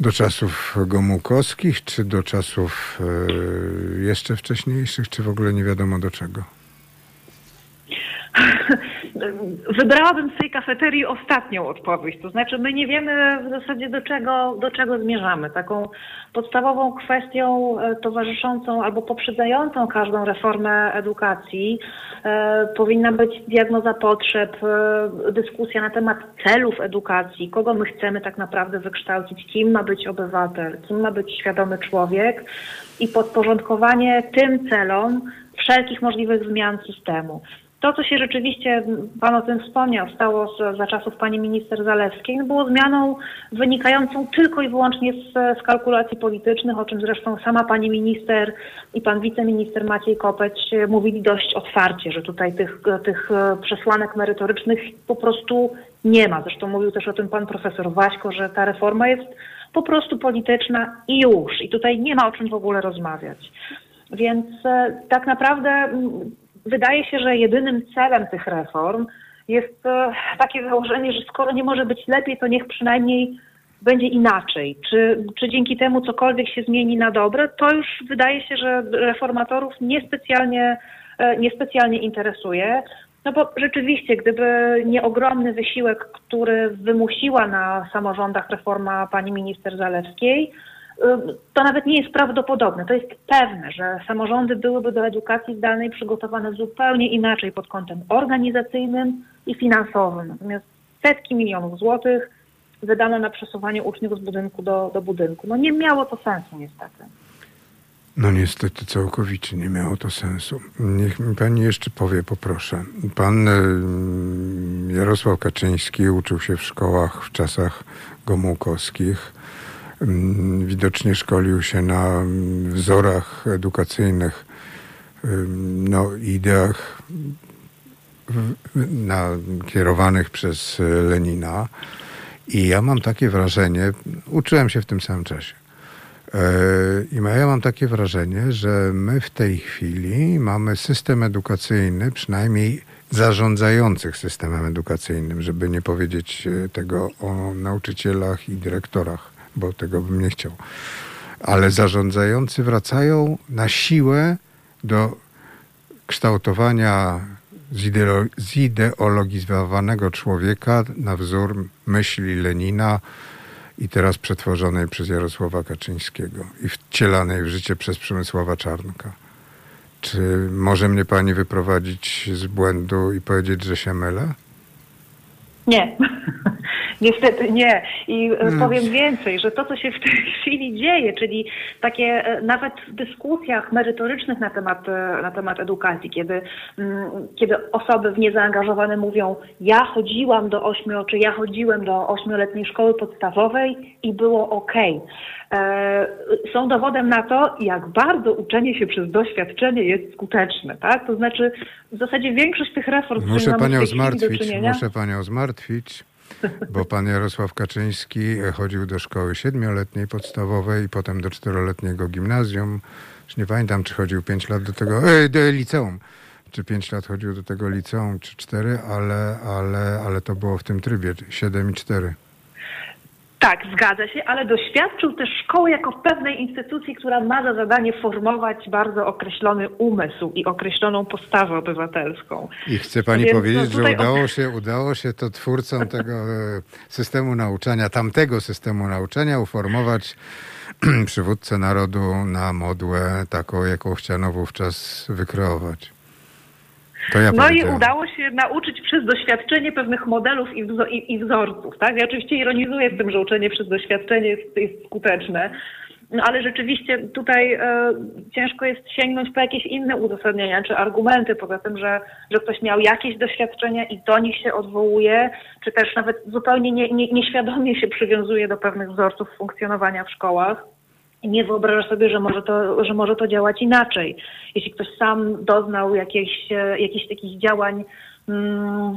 do czasów gomułkowskich, czy do czasów e, jeszcze wcześniejszych, czy w ogóle nie wiadomo do czego? [laughs] Wybrałabym z tej kafeterii ostatnią odpowiedź. To znaczy, my nie wiemy w zasadzie do czego, do czego zmierzamy. Taką podstawową kwestią e, towarzyszącą albo poprzedzającą każdą reformę edukacji e, powinna być diagnoza potrzeb, e, dyskusja na temat celów edukacji, kogo my chcemy tak naprawdę wykształcić, kim ma być obywatel, kim ma być świadomy człowiek i podporządkowanie tym celom wszelkich możliwych zmian systemu. To, co się rzeczywiście, Pan o tym wspomniał, stało z, za czasów Pani Minister Zalewskiej, było zmianą wynikającą tylko i wyłącznie z, z kalkulacji politycznych, o czym zresztą sama Pani Minister i Pan Wiceminister Maciej Kopeć mówili dość otwarcie, że tutaj tych, tych przesłanek merytorycznych po prostu nie ma. Zresztą mówił też o tym Pan Profesor Waśko, że ta reforma jest po prostu polityczna i już. I tutaj nie ma o czym w ogóle rozmawiać. Więc e, tak naprawdę wydaje się, że jedynym celem tych reform jest e, takie założenie, że skoro nie może być lepiej, to niech przynajmniej będzie inaczej. Czy, czy dzięki temu cokolwiek się zmieni na dobre, to już wydaje się, że reformatorów niespecjalnie, e, niespecjalnie interesuje. No bo rzeczywiście, gdyby nie ogromny wysiłek, który wymusiła na samorządach reforma pani minister Zalewskiej, to nawet nie jest prawdopodobne. To jest pewne, że samorządy byłyby do edukacji zdalnej przygotowane zupełnie inaczej pod kątem organizacyjnym i finansowym. Natomiast setki milionów złotych wydano na przesuwanie uczniów z budynku do, do budynku. No nie miało to sensu niestety. No niestety całkowicie nie miało to sensu. Niech mi pani jeszcze powie, poproszę. Pan Jarosław Kaczyński uczył się w szkołach w czasach gomułkowskich. Mm, widocznie szkolił się na wzorach edukacyjnych, no, ideach na, kierowanych przez Lenina. I ja mam takie wrażenie, uczyłem się w tym samym czasie. E, I ja mam takie wrażenie, że my w tej chwili mamy system edukacyjny, przynajmniej zarządzających systemem edukacyjnym, żeby nie powiedzieć e, tego o nauczycielach i dyrektorach bo tego bym nie chciał. Ale zarządzający wracają na do kształtowania zideologizowanego człowieka na wzór myśli Lenina i teraz przetworzonej przez Jarosława Kaczyńskiego i wcielanej w życie przez Przemysława Czarnka. Czy może mnie pani wyprowadzić z błędu i powiedzieć, że się mylę? Nie. [laughs] Niestety nie. I e, powiem więcej, że to, co się w tej [laughs] chwili dzieje, czyli takie e, nawet w dyskusjach merytorycznych na temat, e, na temat edukacji, kiedy, mm, kiedy osoby w nie zaangażowane mówią, ja chodziłam do ośmiu, czy ja chodziłem do ośmioletniej szkoły podstawowej i było ok. Są dowodem na to, jak bardzo uczenie się przez doświadczenie jest skuteczne. Tak? To znaczy, w zasadzie większość tych reform, Muszę panią zmartwić, czynienia, muszę panią zmartwić, bo pan Jarosław Kaczyński chodził do szkoły siedmioletniej podstawowej i potem do czteroletniego gimnazjum. Już nie pamiętam, czy chodził pięć lat do tego, e, do liceum. Czy pięć lat chodził do tego liceum, czy cztery, ale, ale, ale to było w tym trybie, siedem i cztery. Tak, zgadza się, ale doświadczył też szkoły jako pewnej instytucji, która ma za zadanie formować bardzo określony umysł i określoną postawę obywatelską. I chce pani Więc, no, powiedzieć, że udało się, udało się to twórcom tego e, systemu nauczania, tamtego systemu nauczania uformować [clears throat] przywódcę narodu na modłę taką, jaką chciano wówczas wykreować. Ja No i udało się nauczyć przez doświadczenie pewnych modelów i wzorców. Tak? Ja oczywiście ironizuję z tym, że uczenie przez doświadczenie jest, jest skuteczne. No ale rzeczywiście tutaj e, ciężko jest sięgnąć po jakieś inne uzasadnienia czy argumenty, poza tym, że, że ktoś miał jakieś doświadczenia i do nich się odwołuje, czy też nawet zupełnie nie, nie, nieświadomie się przywiązuje do pewnych wzorców funkcjonowania w szkołach. Nie wyobraża sobie, że może, to, że może to działać inaczej. Jeśli ktoś sam doznał jakichś, e, jakichś takich działań, mm,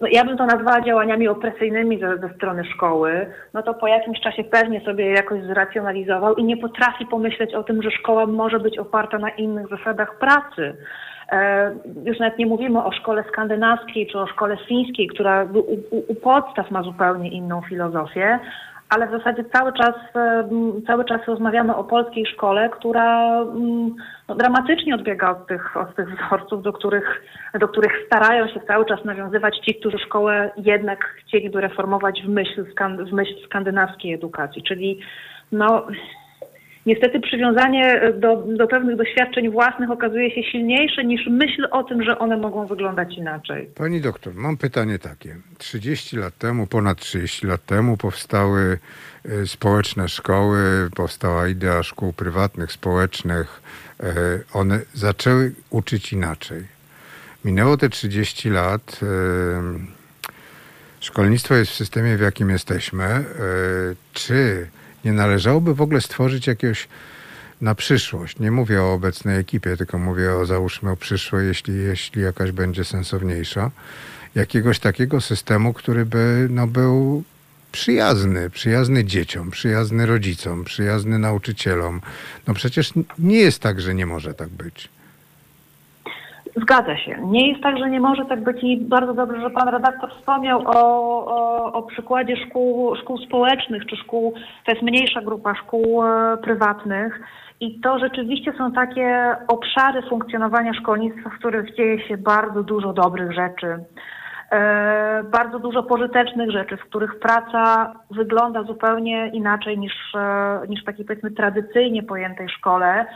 no ja bym to nazwała działaniami opresyjnymi ze, ze strony szkoły, no to po jakimś czasie pewnie sobie jakoś zracjonalizował i nie potrafi pomyśleć o tym, że szkoła może być oparta na innych zasadach pracy. E, już nawet nie mówimy o szkole skandynawskiej czy o szkole fińskiej, która u, u, u podstaw ma zupełnie inną filozofię, ale w zasadzie cały czas, cały czas rozmawiamy o polskiej szkole, która m, no, dramatycznie odbiega od tych, od tych wzorców, do których, do których starają się cały czas nawiązywać ci, którzy szkołę jednak chcieliby reformować w myśl, w myśl skandynawskiej edukacji. Czyli no, niestety przywiązanie do, do pewnych doświadczeń własnych okazuje się silniejsze niż myśl o tym, że one mogą wyglądać inaczej. Pani doktor, mam pytanie takie. 30 lat temu, ponad 30 lat temu powstały e, społeczne szkoły, powstała idea szkół prywatnych, społecznych. E, One zaczęły uczyć inaczej. Minęło te 30 lat. e, Szkolnictwo jest w systemie, w jakim jesteśmy. E, Czy nie należałoby w ogóle stworzyć jakiegoś na przyszłość. Nie mówię o obecnej ekipie, tylko mówię o załóżmy o przyszłej, jeśli, jeśli jakaś będzie sensowniejsza. Jakiegoś takiego systemu, który by no, był przyjazny, przyjazny dzieciom, przyjazny rodzicom, przyjazny nauczycielom. No przecież nie jest tak, że nie może tak być. Zgadza się. Nie jest tak, że nie może tak być i bardzo dobrze, że pan redaktor wspomniał o, o, o przykładzie szkół, szkół społecznych czy szkół, to jest mniejsza grupa szkół e, prywatnych i to rzeczywiście są takie obszary funkcjonowania szkolnictwa, w których dzieje się bardzo dużo dobrych rzeczy. E, bardzo dużo pożytecznych rzeczy, w których praca wygląda zupełnie inaczej niż, e, niż w takiej powiedzmy tradycyjnie pojętej szkole.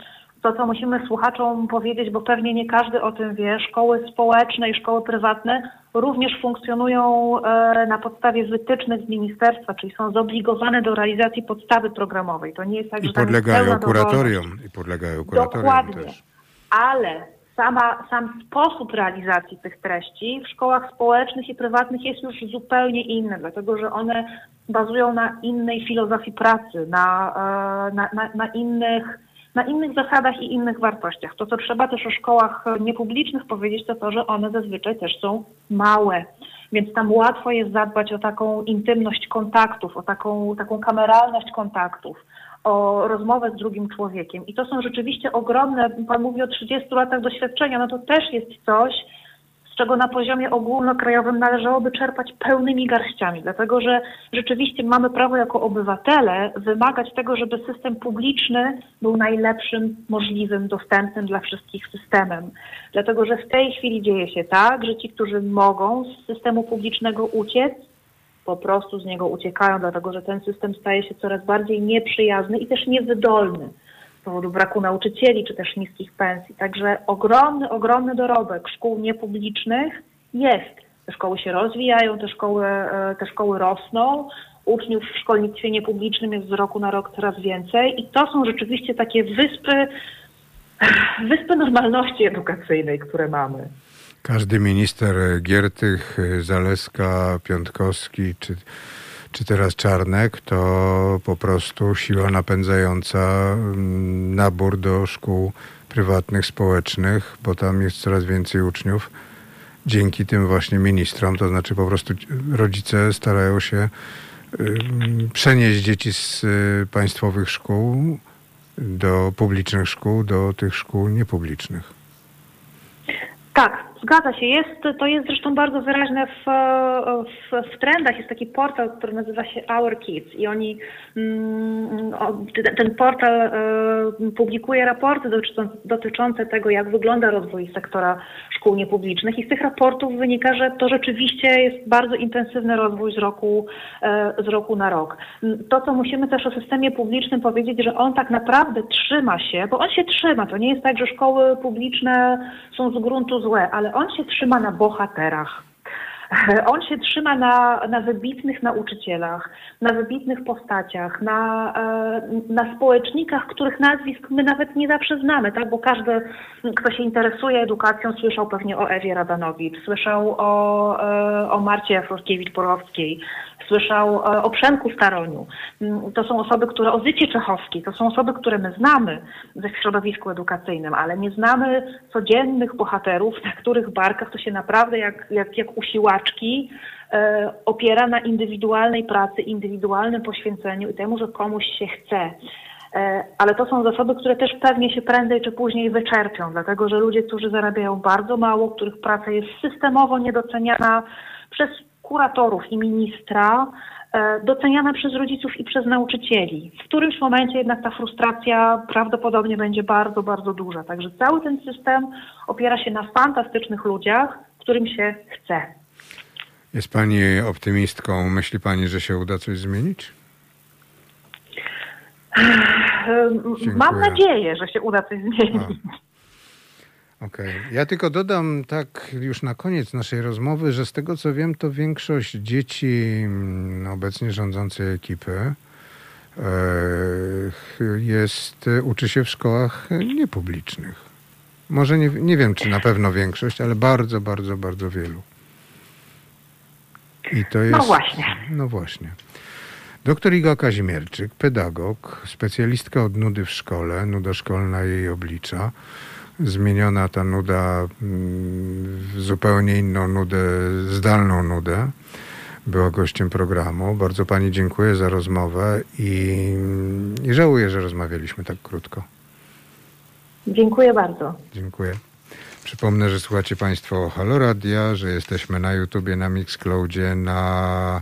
To, co musimy słuchaczom powiedzieć, bo pewnie nie każdy o tym wie, szkoły społeczne i szkoły prywatne również funkcjonują e, na podstawie wytycznych z ministerstwa, czyli są zobligowane do realizacji podstawy programowej. To nie jest tak, I że podlegają kuratorium. I podlegają kuratorium Dokładnie. też. Ale sama, sam sposób realizacji tych treści w szkołach społecznych i prywatnych jest już zupełnie inny, dlatego że one bazują na innej filozofii pracy, na, e, na, na, na innych na innych zasadach i innych wartościach. To, co trzeba też o szkołach niepublicznych powiedzieć, to to, że one zazwyczaj też są małe. Więc tam łatwo jest zadbać o taką intymność kontaktów, o taką, taką kameralność kontaktów, o rozmowę z drugim człowiekiem. I to są rzeczywiście ogromne, pan mówi o 30 latach doświadczenia, no to też jest coś, czego na poziomie ogólnokrajowym należałoby czerpać pełnymi garściami, dlatego że rzeczywiście mamy prawo jako obywatele wymagać tego, żeby system publiczny był najlepszym możliwym, dostępnym dla wszystkich systemem. Dlatego, że w tej chwili dzieje się tak, że ci, którzy mogą z systemu publicznego uciec, po prostu z niego uciekają, dlatego że ten system staje się coraz bardziej nieprzyjazny i też niewydolny z powodu braku nauczycieli czy też niskich pensji. Także ogromny, ogromny dorobek szkół niepublicznych jest. Te szkoły się rozwijają, te szkoły, e, te szkoły rosną. Uczniów w szkolnictwie niepublicznym jest z roku na rok coraz więcej i to są rzeczywiście takie wyspy, wyspy normalności edukacyjnej, które mamy. Każdy minister Giertych, Zaleska, Piątkowski czy, czy teraz Czarnek to po prostu siła napędzająca mm, nabór do szkół prywatnych, społecznych, bo tam jest coraz więcej uczniów dzięki tym właśnie ministrom. To znaczy po prostu rodzice starają się przenieść dzieci z y, państwowych szkół do publicznych szkół, do tych szkół niepublicznych. Tak, zgadza się. Jest, to jest zresztą bardzo wyraźne w, w, w trendach. Jest taki portal, który nazywa się Our Kids i oni, mm, ten- portal e, publikuje raporty dotyczące, tego, jak wygląda rozwój sektora szkół niepublicznych i z tych raportów wynika, że to rzeczywiście jest bardzo intensywny rozwój z roku, e, z roku na rok. To, co musimy też o systemie publicznym powiedzieć, że on tak naprawdę trzyma się, bo on się trzyma. To nie jest tak, że szkoły publiczne są z gruntu złe, ale on się trzyma na bohaterach. [laughs] On się trzyma na, na wybitnych nauczycielach, na wybitnych postaciach, na, e, na społecznikach, których nazwisk my nawet nie zawsze znamy, tak? bo każdy, kto się interesuje edukacją, słyszał pewnie o Ewie Radanowicz, słyszał o, e, o Marcie Afroskiewicz-Porowskiej, słyszał e, o Przemku Staroniu. Mm, To są osoby, które, o Zycie Czechowskiej, to są osoby, które my znamy ze środowisku edukacyjnym, ale nie znamy codziennych bohaterów, na których barkach to się naprawdę jak, jak, jak usiłaczki e, opiera na indywidualnej pracy, indywidualnym poświęceniu i temu, że komuś się chce. E, Ale to są zasoby, które też pewnie się prędzej czy później wyczerpią, dlatego że ludzie, którzy zarabiają bardzo mało, których praca jest systemowo niedoceniana przez kuratorów i ministra, e, doceniana przez rodziców i przez nauczycieli. W którymś momencie jednak ta frustracja prawdopodobnie będzie bardzo, bardzo duża. Także cały ten system opiera się na fantastycznych ludziach, którym się chce. Jest pani optymistką? Myśli pani, że się uda coś zmienić? Dziękuję. Mam nadzieję, że się uda coś zmienić. Okej. Ja tylko dodam tak już na koniec naszej rozmowy, że z tego co wiem, to większość dzieci mm, obecnie rządzącej ekipy e, jest, uczy się w szkołach niepublicznych. Może nie, nie wiem, czy na pewno większość, ale bardzo, bardzo, bardzo wielu. I to jest. właśnie. No właśnie. Doktor Iga Kazimierczyk, pedagog, specjalistka od nudy w szkole, nuda szkolna jej oblicza. Zmieniona ta nuda w zupełnie inną nudę, zdalną nudę. Była gościem programu. Bardzo Pani dziękuję za rozmowę i, i żałuję, że rozmawialiśmy tak krótko. Dziękuję bardzo. Dziękuję. Przypomnę, że słuchacie Państwo Halo Radia, że jesteśmy na YouTubie, na Mixcloudzie, na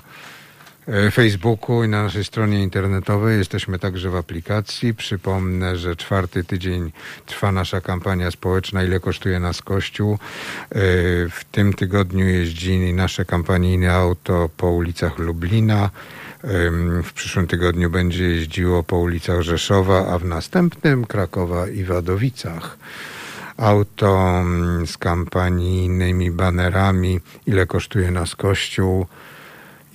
e, Facebooku i na naszej stronie internetowej. Jesteśmy także w aplikacji. Przypomnę, że czwarty tydzień trwa nasza kampania społeczna Ile kosztuje nas Kościół. E, W tym tygodniu jeździ nasze kampanijne auto po ulicach Lublina. Em, W przyszłym tygodniu będzie jeździło po ulicach Rzeszowa, a w następnym Krakowa i Wadowicach auto mm, z kampanijnymi banerami Ile kosztuje nas Kościół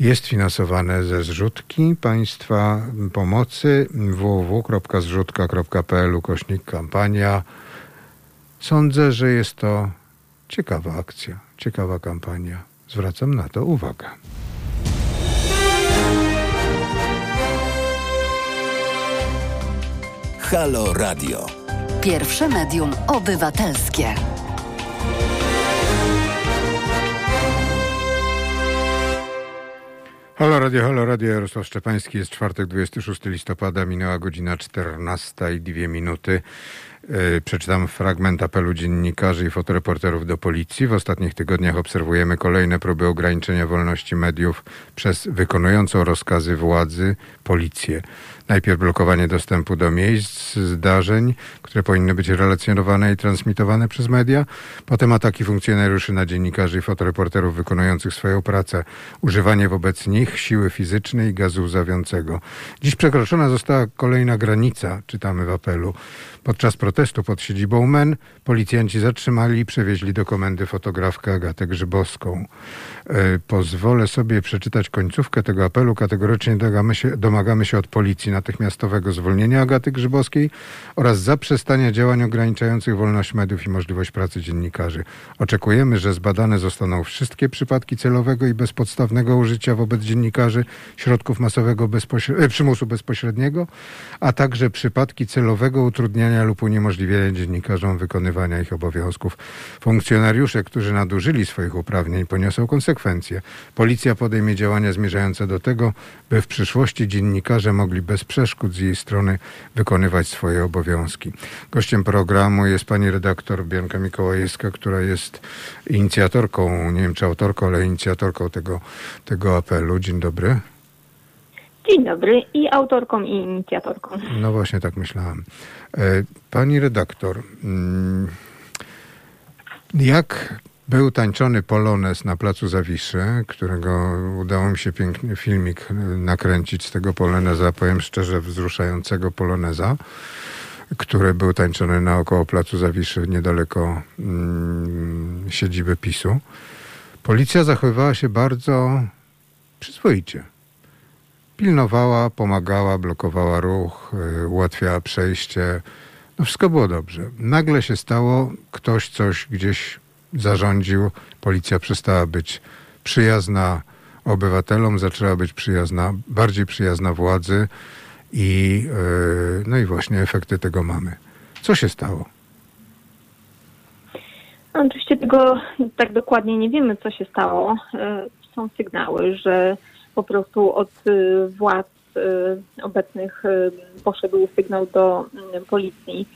jest finansowane ze zrzutki państwa pomocy www.zrzutka.pl ukośnik kampania. Sądzę, że jest to ciekawa akcja, ciekawa kampania. Zwracam na to uwagę. Halo Radio. Pierwsze medium obywatelskie. Halo Radio, halo Radio, Jarosław Szczepański, jest czwartek, 26 listopada, minęła godzina 14 i dwie minuty. Yy, Przeczytam fragment apelu dziennikarzy i fotoreporterów do policji. W ostatnich tygodniach obserwujemy kolejne próby ograniczenia wolności mediów przez wykonującą rozkazy władzy policję. Najpierw blokowanie dostępu do miejsc, zdarzeń, które powinny być relacjonowane i transmitowane przez media, potem ataki funkcjonariuszy na dziennikarzy i fotoreporterów wykonujących swoją pracę, używanie wobec nich siły fizycznej i gazu łzawiącego. Dziś przekroczona została kolejna granica, czytamy w apelu. Podczas protestu pod siedzibą MEN policjanci zatrzymali i przewieźli do komendy fotografkę Agatę Grzybowską. E, pozwolę sobie przeczytać końcówkę tego apelu. Kategorycznie domagamy się od policji natychmiastowego zwolnienia Agaty Grzybowskiej oraz zaprzestania działań ograniczających wolność mediów i możliwość pracy dziennikarzy. Oczekujemy, że zbadane zostaną wszystkie przypadki celowego i bezpodstawnego użycia wobec dziennikarzy środków masowego bezpośre- przymusu bezpośredniego, a także przypadki celowego utrudniania lub uniemożliwiania dziennikarzom wykonywania ich obowiązków. Funkcjonariusze, którzy nadużyli swoich uprawnień, poniosą konsekwencje. Policja podejmie działania zmierzające do tego, by w przyszłości dziennikarze mogli bez przeszkód z jej strony wykonywać swoje obowiązki. Gościem programu jest pani redaktor Bianka Mikołajewska, która jest inicjatorką, nie wiem czy autorką, ale inicjatorką tego, tego apelu. Dzień dobry. Dzień dobry i autorką i inicjatorką. No właśnie tak myślałem. E, pani redaktor, mm, jak był tańczony polones na placu Zawiszy, którego udało mi się piękny filmik nakręcić z tego poloneza, powiem szczerze, wzruszającego poloneza, który był tańczony naokoło placu Zawiszy niedaleko mm, siedziby PiSu. Policja zachowywała się bardzo przyzwoicie pilnowała, pomagała, blokowała ruch, y, ułatwiała przejście. No wszystko było dobrze. Nagle się stało, ktoś coś gdzieś zarządził, policja przestała być przyjazna obywatelom, zaczęła być przyjazna, bardziej przyjazna władzy i y, no i właśnie efekty tego mamy. Co się stało? Oczywiście tego tak dokładnie nie wiemy, co się stało. Y, są sygnały, że po prostu od y, władz obecnych poszedł sygnał do policji,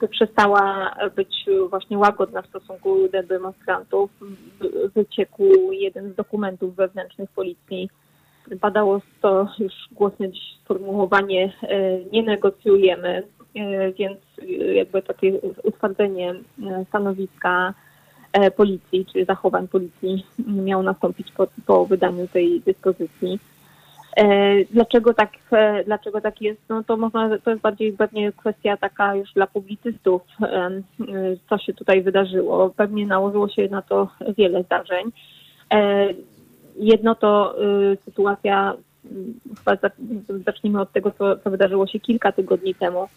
by przestała być właśnie łagodna w stosunku do demonstrantów. Wyciekł jeden z dokumentów wewnętrznych policji. Padało to już głośne dziś sformułowanie nie negocjujemy, więc jakby takie utwardzenie stanowiska E, policji, czy zachowań policji miało nastąpić po, po wydaniu tej dyspozycji. E, dlaczego tak, e, dlaczego tak jest? No to można, to jest bardziej pewnie kwestia taka już dla publicystów, co się tutaj wydarzyło. Pewnie nałożyło się na to wiele zdarzeń. Jedno to sytuacja, chyba zacznijmy od tego, co, co wydarzyło się kilka tygodni temu,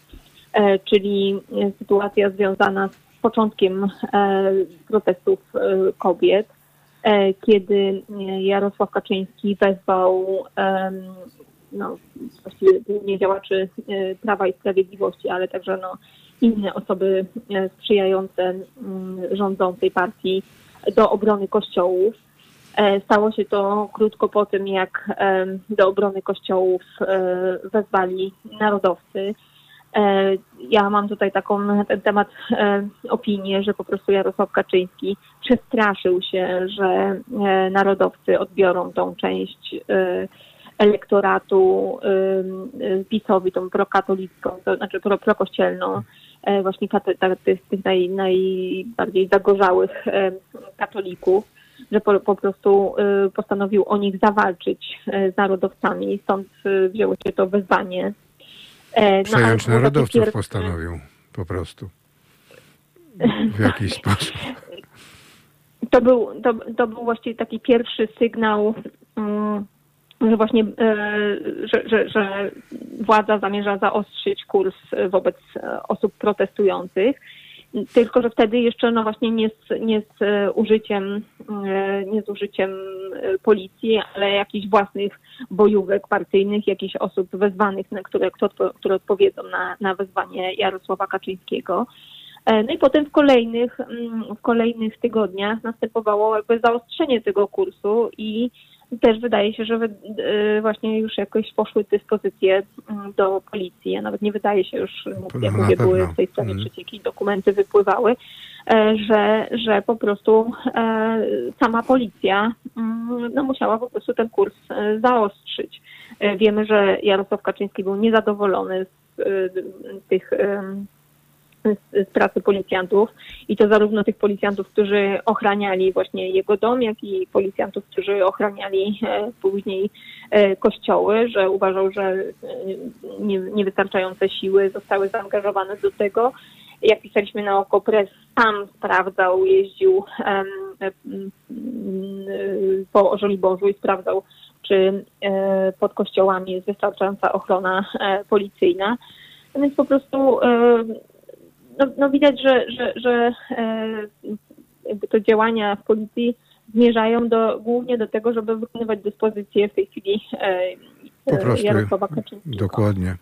czyli sytuacja związana z początkiem e, protestów e, kobiet, e, kiedy Jarosław Kaczyński wezwał no, właściwie głównie działaczy Prawa i Sprawiedliwości, ale także no, inne osoby sprzyjające rządzącej partii do obrony kościołów. Stało się to krótko po tym, jak do obrony kościołów wezwali narodowcy. E, ja mam tutaj taką na ten temat e, opinię, że po prostu Jarosław Kaczyński przestraszył się, że e, narodowcy odbiorą tą część elektoratu PiSowi, tą prokatolicką, to znaczy pro, prokościelną, właśnie tych, tych naj, najbardziej zagorzałych katolików, że po, po prostu postanowił o nich zawalczyć z narodowcami. Stąd wzięło się to wezwanie E, no, Przejąć narodowców pierwsze... postanowił po prostu. W jakiś [laughs] sposób. To był, to, to był właściwie taki pierwszy sygnał, um, że właśnie, e, że, że, że władza zamierza zaostrzyć kurs wobec osób protestujących tylko że wtedy jeszcze no właśnie nie z, nie z e, użyciem e, nie z użyciem e, policji, ale jakichś własnych bojówek partyjnych, jakichś osób wezwanych, na które, które odpowiedzą na, na wezwanie Jarosława Kaczyńskiego. No i potem w kolejnych, mm, w kolejnych tygodniach następowało jakby zaostrzenie tego kursu i też wydaje się, że y, właśnie już jakoś poszły dyspozycje mm, do policji. A nawet nie wydaje się już, jak mówię, były w tej sprawie przecieki, dokumenty wypływały, e, że, że po prostu e, sama policja mm, no, musiała po prostu ten kurs e, zaostrzyć. Wiemy, że Jarosław Kaczyński był niezadowolony z tych z, pracy policjantów i to zarówno tych policjantów, którzy ochraniali właśnie jego dom, jak i policjantów, którzy ochraniali e, później e, kościoły, że uważał, że e, nie, niewystarczające siły zostały zaangażowane do tego. Jak pisaliśmy na oko, pres sam sprawdzał, jeździł po Żoliborzu i sprawdzał, czy pod kościołami jest wystarczająca ochrona policyjna. Więc po prostu no, no widać, że, że, że jakby to działania w policji zmierzają do, głównie do tego, żeby wykonywać dyspozycje w tej chwili po prostu, Jarosława Kaczyńskiego. Dokładnie.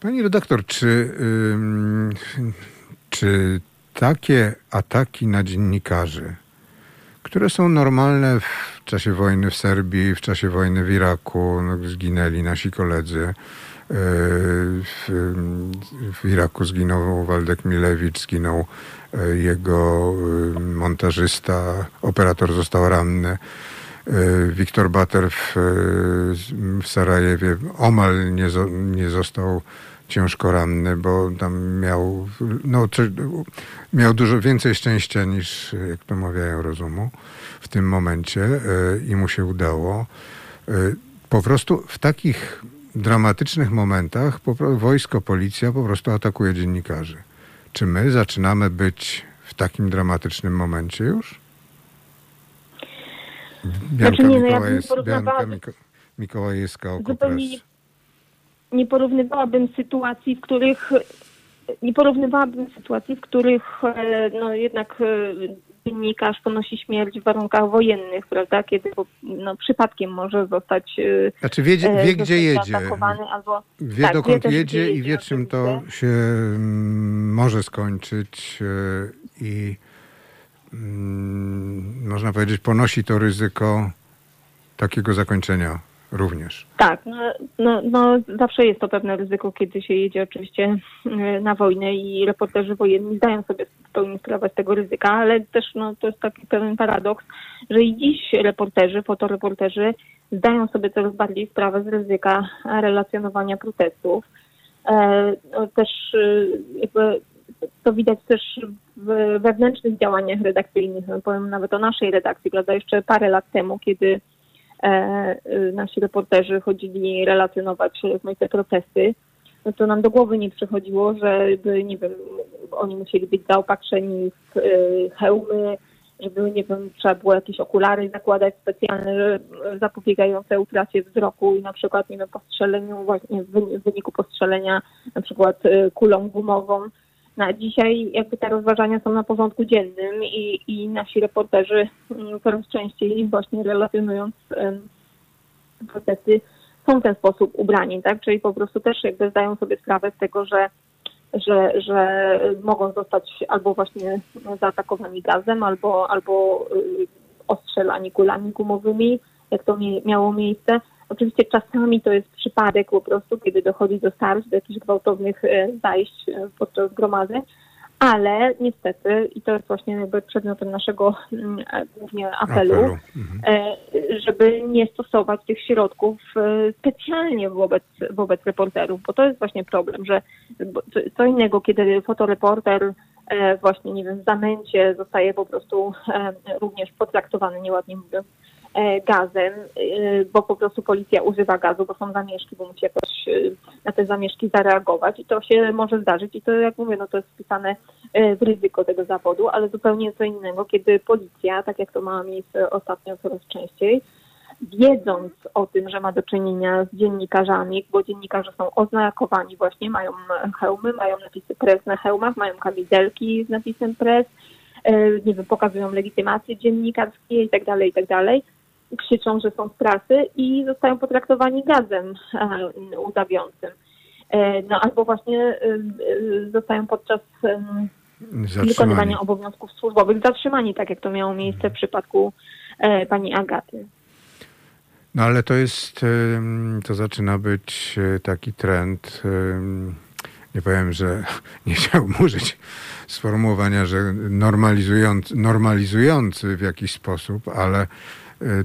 Pani redaktor, czy, czy takie ataki na dziennikarzy, które są normalne w czasie wojny w Serbii, w czasie wojny w Iraku, no, zginęli nasi koledzy, e, w, Iraku zginął Waldek Milewicz, zginął e, jego e, montażysta, operator został ranny. Wiktor Bater w, w Sarajewie omal nie, nie został ciężko ranny, bo tam miał, no, miał dużo więcej szczęścia niż, jak to mawiają, rozumu w tym momencie e, i mu się udało. E, po prostu w takich dramatycznych momentach wojsko, policja po prostu atakuje dziennikarzy. Czy my zaczynamy być w takim dramatycznym momencie już? Bianka znaczy, nie, no ja Bianka Mikołajewska, Zupełnie nie, nie porównywałabym sytuacji, w których nie porównywałabym sytuacji, w których e, no, jednak e, dziennikarz ponosi śmierć w warunkach wojennych, prawda, kiedy no, przypadkiem może zostać e, Znaczy wie, wie gdzie jedzie. Albo, wie tak, dokąd wie jedzie jedzie i wie czym to się mm, może skończyć i mm, można powiedzieć ponosi to ryzyko takiego zakończenia również. Tak, no, no, no, zawsze jest to pewne ryzyko, kiedy się jedzie oczywiście e, na wojnę i reporterzy wojenni zdają sobie w pełni sprawę z tego ryzyka, ale też no, to jest taki pewien paradoks, że i dziś reporterzy, fotoreporterzy zdają sobie coraz bardziej sprawę z ryzyka relacjonowania protestów. E, no, też e, jakby to widać też w wewnętrznych działaniach redakcyjnych. No, powiem nawet o naszej redakcji, prawda, jeszcze parę lat temu, kiedy nasi reporterzy chodzili relacjonować rozmaite protesty, no to nam do głowy nie przychodziło, żeby, nie wiem, oni musieli być zaopatrzeni w y, hełmy, żeby, nie wiem, trzeba było jakieś okulary zakładać specjalne, zapobiegające utracie wzroku i na przykład, nie wiem, postrzeleniu, właśnie w wyniku postrzelenia na przykład kulą gumową na dzisiaj jakby te rozważania są na porządku dziennym i, i nasi reporterzy mm, coraz częściej właśnie relacjonując procesy są w ten sposób ubrani, tak? Czyli po prostu też jakby zdają sobie sprawę z tego, że że, że mogą zostać albo właśnie zaatakowani gazem, albo, albo y, ostrzelani kulami gumowymi, jak to miało miejsce. Oczywiście czasami to jest przypadek po prostu, kiedy dochodzi do starć, do jakichś gwałtownych e, zajść e, podczas gromadzeń, ale niestety, i to jest właśnie jakby przedmiotem naszego mm, e, głównie apelu, apelu. Mhm. żeby nie stosować tych środków specjalnie wobec, wobec reporterów, bo to jest właśnie problem, że co innego, kiedy fotoreporter właśnie, nie wiem, w zamęcie zostaje po prostu również potraktowany, nieładnie mówiąc, gazem, e, bo po prostu policja używa gazu, bo są zamieszki, bo musi jakoś e, na te zamieszki zareagować. I to się może zdarzyć. I to jak mówię, no to jest wpisane w ryzyko tego zawodu, ale zupełnie co innego, kiedy policja, tak jak to ma miejsce ostatnio coraz częściej, wiedząc o tym, że ma do czynienia z dziennikarzami, bo dziennikarze są oznakowani właśnie, mają hełmy, mają napisy pres na hełmach, mają kamizelki z napisem pres, nie wiem, pokazują legitymacje dziennikarskie i tak krzyczą, że są z prasy i zostają potraktowani gazem e, łzawiącym. E, no albo właśnie e, zostają podczas wykonywania obowiązków służbowych zatrzymani, tak jak to miało miejsce w przypadku pani Agaty. No ale to jest, to zaczyna być taki trend nie powiem, że [laughs] nie chciałbym użyć sformułowania, że normalizujący, normalizujący w jakiś sposób, ale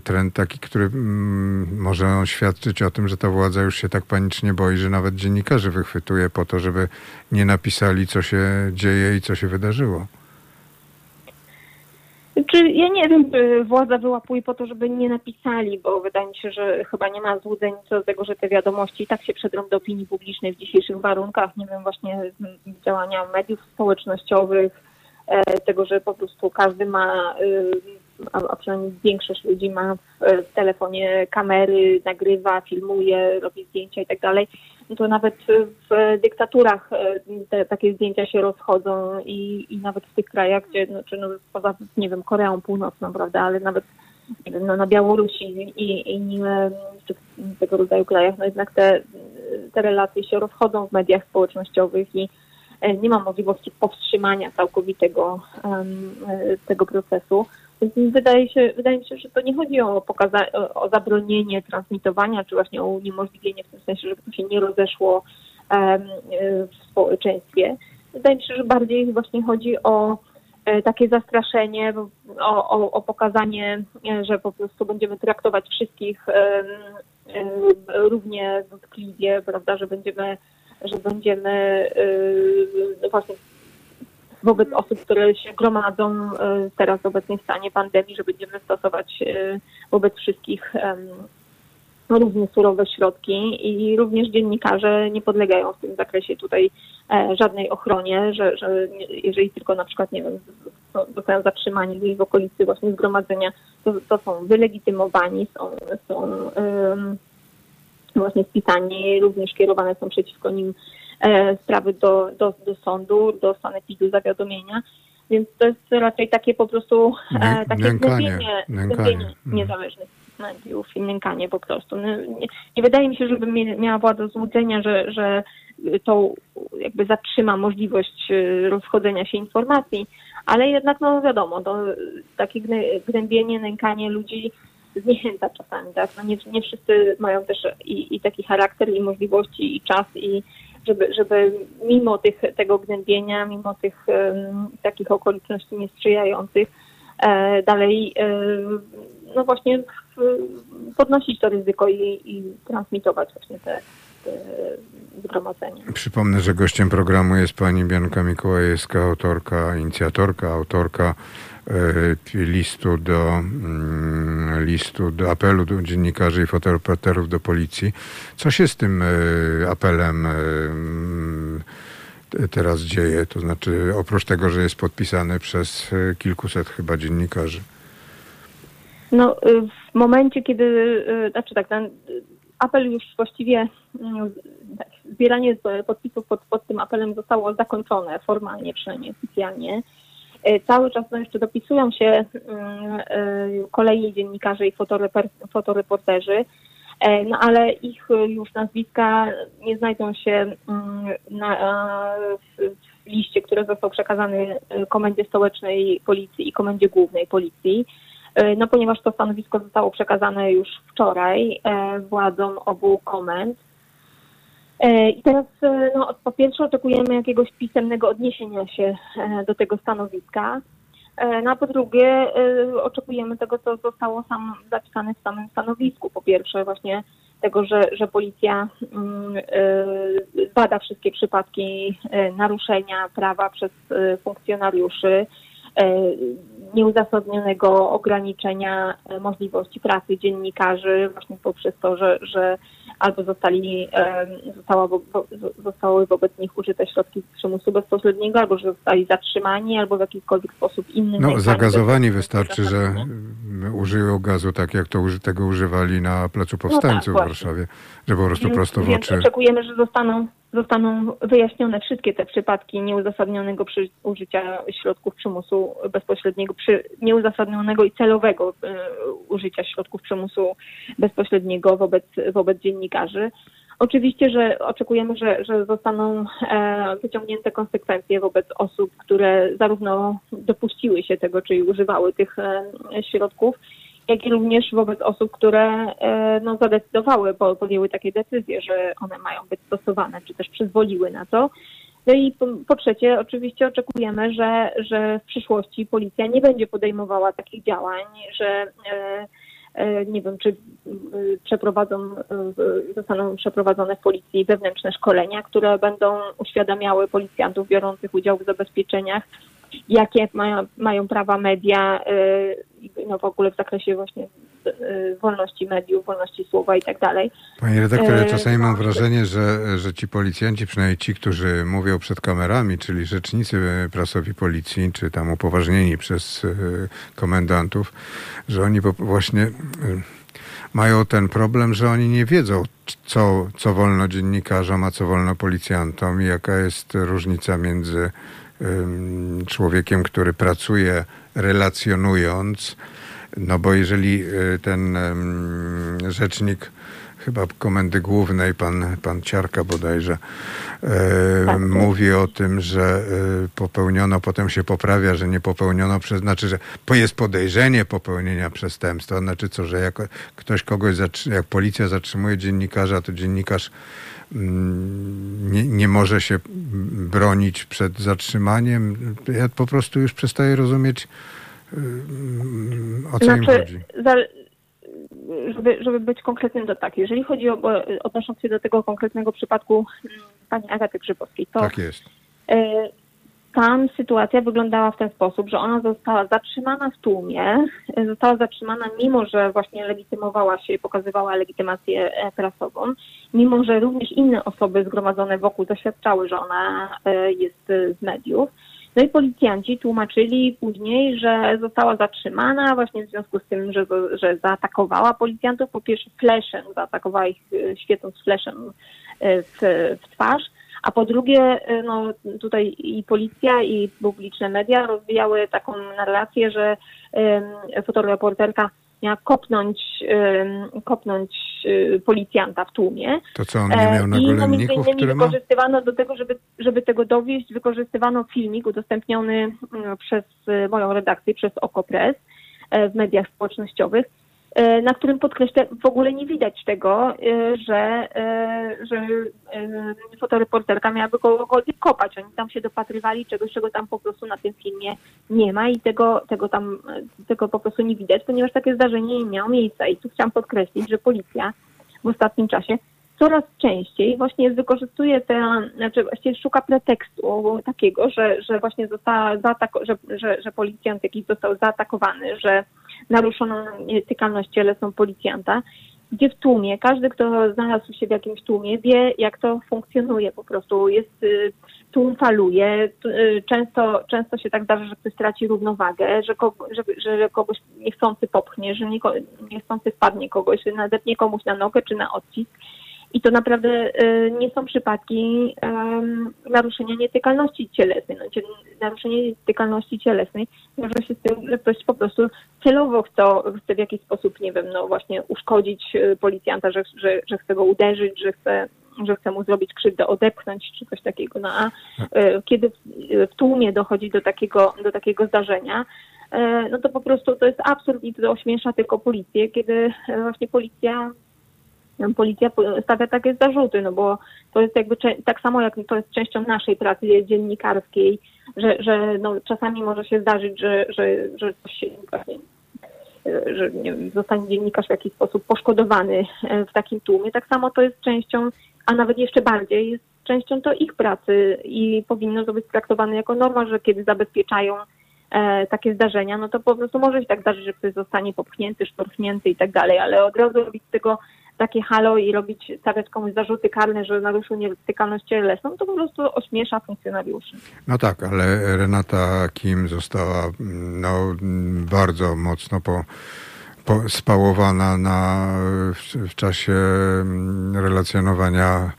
trend taki, który mm, może świadczyć o tym, że ta władza już się tak panicznie boi, że nawet dziennikarzy wychwytuje po to, żeby nie napisali, co się dzieje i co się wydarzyło. Czy ja nie wiem, czy władza wyłapuje po to, żeby nie napisali, bo wydaje mi się, że chyba nie ma złudzeń co do tego, że te wiadomości i tak się przedrą do opinii publicznej w dzisiejszych warunkach. Nie wiem, właśnie działania mediów społecznościowych, e, tego, że po prostu każdy ma, e, a, a przynajmniej większość ludzi ma w telefonie kamery, nagrywa, filmuje, robi zdjęcia i tak dalej no to nawet w dyktaturach e, te, takie zdjęcia się rozchodzą i, i nawet w tych krajach, gdzie, no, czy no, poza, nie wiem, Koreą Północną, prawda, ale nawet no, na Białorusi i, i tego rodzaju krajach, no jednak te, te relacje się rozchodzą w mediach społecznościowych i e, nie ma możliwości powstrzymania całkowitego um, tego procesu. Wydaje, się, wydaje mi się, że to nie chodzi o, pokaza- o, zabronienie transmitowania, czy właśnie o uniemożliwienie w tym sensie, żeby to się nie rozeszło w społeczeństwie. Wydaje mi się, że bardziej właśnie chodzi o e, takie zastraszenie, o, o, o, pokazanie, e, że po prostu będziemy traktować wszystkich równie dotkliwie, prawda, że będziemy, że będziemy no właśnie wobec osób, które się gromadzą e, teraz w obecnym stanie pandemii, że będziemy stosować e, wobec wszystkich równie surowe środki i również dziennikarze nie podlegają w tym zakresie tutaj e, żadnej ochronie, że, że jeżeli tylko na przykład, nie wiem, zostają zatrzymani gdzieś w okolicy właśnie zgromadzenia, to, to są wylegitymowani, są, są um, właśnie spisani, również kierowane są przeciwko nim sprawy do, do, do sądu, do sanepidu zawiadomienia. Więc to jest raczej takie po prostu e, takie nękanie, gnębienie mm. niezależnych mediów i nękanie po prostu. No, nie, nie, wydaje mi się, żeby miała władza złudzenia, że, że to jakby zatrzyma możliwość e, rozchodzenia się informacji, ale jednak no wiadomo, to takie gnębienie, nękanie ludzi zniechęca czasami, tak? No nie, nie wszyscy mają też i, i taki charakter, i możliwości, i czas, i, żeby, żeby mimo tych, tego gnębienia, mimo tych takich okoliczności niesprzyjających, e, dalej e, no właśnie podnosić to ryzyko i, i transmitować właśnie te, te zgromadzenia. Przypomnę, że gościem programu jest pani Bianka Mikołajewska, autorka, inicjatorka, autorka listu do, mm, listu do apelu do dziennikarzy i fotoreporterów do policji. Co się z tym e, apelem e, mm, teraz dzieje? To znaczy, oprócz tego, że jest podpisany przez kilkuset chyba dziennikarzy. No, w momencie, kiedy, znaczy tak, ten apel już właściwie, mm, tak, zbieranie podpisów pod, pod tym apelem zostało zakończone formalnie, przynajmniej oficjalnie. E, cały czas no jeszcze dopisują się mm, e, kolejni dziennikarze i fotoreporterzy, e, no ale ich już nazwiska nie znajdą się mm, na, w liście, który został przekazany Komendzie Stołecznej Policji i Komendzie Głównej Policji. No ponieważ to stanowisko zostało przekazane już wczoraj władzom obu komend, I teraz e, no, po pierwsze oczekujemy jakiegoś pisemnego odniesienia się e, do tego stanowiska. No a po drugie oczekujemy tego, co zostało sam zapisane w samym stanowisku. Po pierwsze właśnie tego, że, że policja mm, bada wszystkie przypadki naruszenia prawa przez funkcjonariuszy, nieuzasadnionego ograniczenia możliwości pracy dziennikarzy właśnie poprzez to, że, że albo zostali, została, zostały wobec nich użyte środki przymusu bezpośredniego, albo że zostali zatrzymani, albo w jakikolwiek sposób inny. No, zagazowani wystarczy, że użyją gazu tak, jak to tego używali na Placu Powstańców no tak, w Warszawie, że po prostu prosto w oczy. Oczekujemy, że zostaną zostaną wyjaśnione wszystkie te przypadki nieuzasadnionego użycia środków przymusu bezpośredniego, przy, nieuzasadnionego i celowego y, użycia środków przymusu bezpośredniego wobec, wobec dziennikarzy. Oczywiście, że oczekujemy, że, że zostaną e, wyciągnięte konsekwencje wobec osób, które zarówno dopuściły się tego, czyli używały tych e, środków, jak i również wobec osób, które no, zadecydowały, podjęły takie decyzje, że one mają być stosowane, czy też przyzwoliły na to. No i po, po, trzecie, oczywiście oczekujemy, że, że w przyszłości policja nie będzie podejmowała takich działań, że e, e, nie wiem, czy e, przeprowadzą, zostaną przeprowadzone w policji wewnętrzne szkolenia, które będą uświadamiały policjantów biorących udział w zabezpieczeniach, jakie mają, mają prawa media, no w ogóle w zakresie właśnie Y, wolności mediów, wolności słowa i tak dalej. Panie redaktorze, ja czasami mam wrażenie, że, że ci policjanci, przynajmniej ci, którzy mówią przed kamerami, czyli rzecznicy prasowi policji, czy tam upoważnieni przez y, komendantów, że oni właśnie y, mają ten problem, że oni nie wiedzą, co, co wolno dziennikarzom, a co wolno policjantom i jaka jest różnica między człowiekiem, który pracuje relacjonując, no bo jeżeli y, ten rzecznik chyba Komendy Głównej, pan, pan Ciarka bodajże, e, tak. mówi o tym, że e, popełniono, potem się poprawia, że nie popełniono, przez, znaczy, że jest podejrzenie popełnienia przestępstwa, znaczy co, że jak ktoś kogoś, jak policja zatrzymuje dziennikarza, to dziennikarz nie, nie może się bronić przed zatrzymaniem. Ja po prostu już przestaję rozumieć, o co znaczy, im chodzi? Za, żeby, żeby być konkretnym, to tak. Jeżeli chodzi o, odnosząc się do tego konkretnego przypadku mm, pani Agaty Grzybowskiej, to tak jest. E, tam sytuacja wyglądała w ten sposób, że ona została zatrzymana w tłumie, e, została zatrzymana mimo, że właśnie legitymowała się i pokazywała legitymację e, prasową, mimo, że również inne osoby zgromadzone wokół zaświadczały, że ona jest z mediów. No i policjanci tłumaczyli później, że została zatrzymana właśnie w związku z tym, że, że zaatakowała policjantów. Po pierwsze fleszem, zaatakowała ich e, świecąc fleszem e, w, w twarz. A po drugie, e, no tutaj i policja, i publiczne media rozwijały taką narrację, że fotoreporterka miała kopnąć, kopnąć y, policjanta w tłumie. To co, on nie miał na I między innymi wykorzystywano do tego, żeby, żeby tego dowieść, wykorzystywano filmik udostępniony mm, przez y, moją redakcję, przez Okopres e, w mediach społecznościowych, E, na którym podkreślę, w ogóle nie widać tego, e, że, e, że fotoreporterka miałaby kogokolwiek kopać. Oni tam się dopatrywali czegoś, czego tam po prostu na tym filmie nie ma i tego, tego tam tego po prostu nie widać, ponieważ takie zdarzenie nie miało miejsca. I tu chciałam podkreślić, że policja w ostatnim czasie coraz częściej właśnie wykorzystuje te, znaczy właściwie szuka pretekstu takiego, że, że właśnie została zaatako- że, że, że policjant jakiś został zaatakowany, że naruszono nietykalność cielesną policjanta, gdzie w tłumie, każdy, kto znalazł się w jakimś tłumie, wie, jak to funkcjonuje po prostu. Jest, y, tłum faluje, y, często, często się tak zdarza, że ktoś straci równowagę, że, kogo, że, że kogoś niechcący popchnie, że niechcący wpadnie kogoś, nadepnie komuś na nogę czy na odcisk. I to naprawdę y, nie są przypadki naruszenia nietykalności cielesnej. No, naruszenie nietykalności cielesnej wiąże się z tym, że ktoś po prostu celowo chce, chce w jakiś sposób, nie wiem, no właśnie uszkodzić y, policjanta, że, że, że chce go uderzyć, że chce że chce mu zrobić krzywdę, odepchnąć czy coś takiego. No a y, kiedy w tłumie dochodzi do takiego, do takiego zdarzenia, no to po prostu to jest absurd i to ośmiesza tylko policję, kiedy właśnie policja policja stawia takie zarzuty, no bo to jest jakby tak samo jak to jest częścią naszej pracy dziennikarskiej, że, że no, czasami może się zdarzyć, że, że, że coś się właśnie że nie wiem, zostanie dziennikarz w jakiś sposób poszkodowany e, w takim tłumie. Tak samo to jest częścią, a nawet jeszcze bardziej, jest częścią to ich pracy i powinno to być traktowane jako norma, że kiedy zabezpieczają e, takie zdarzenia, no to po prostu może się tak zdarzyć, że ktoś zostanie popchnięty, szturchnięty i tak dalej, ale od razu robić z tego takie halo i robić, stawiać komuś zarzuty karne, że naruszył nietykalność cielesną, to po prostu ośmiesza funkcjonariuszy. No tak, ale Renata Kim została no, bardzo mocno po, po spałowana na, w, w czasie mm, relacjonowania,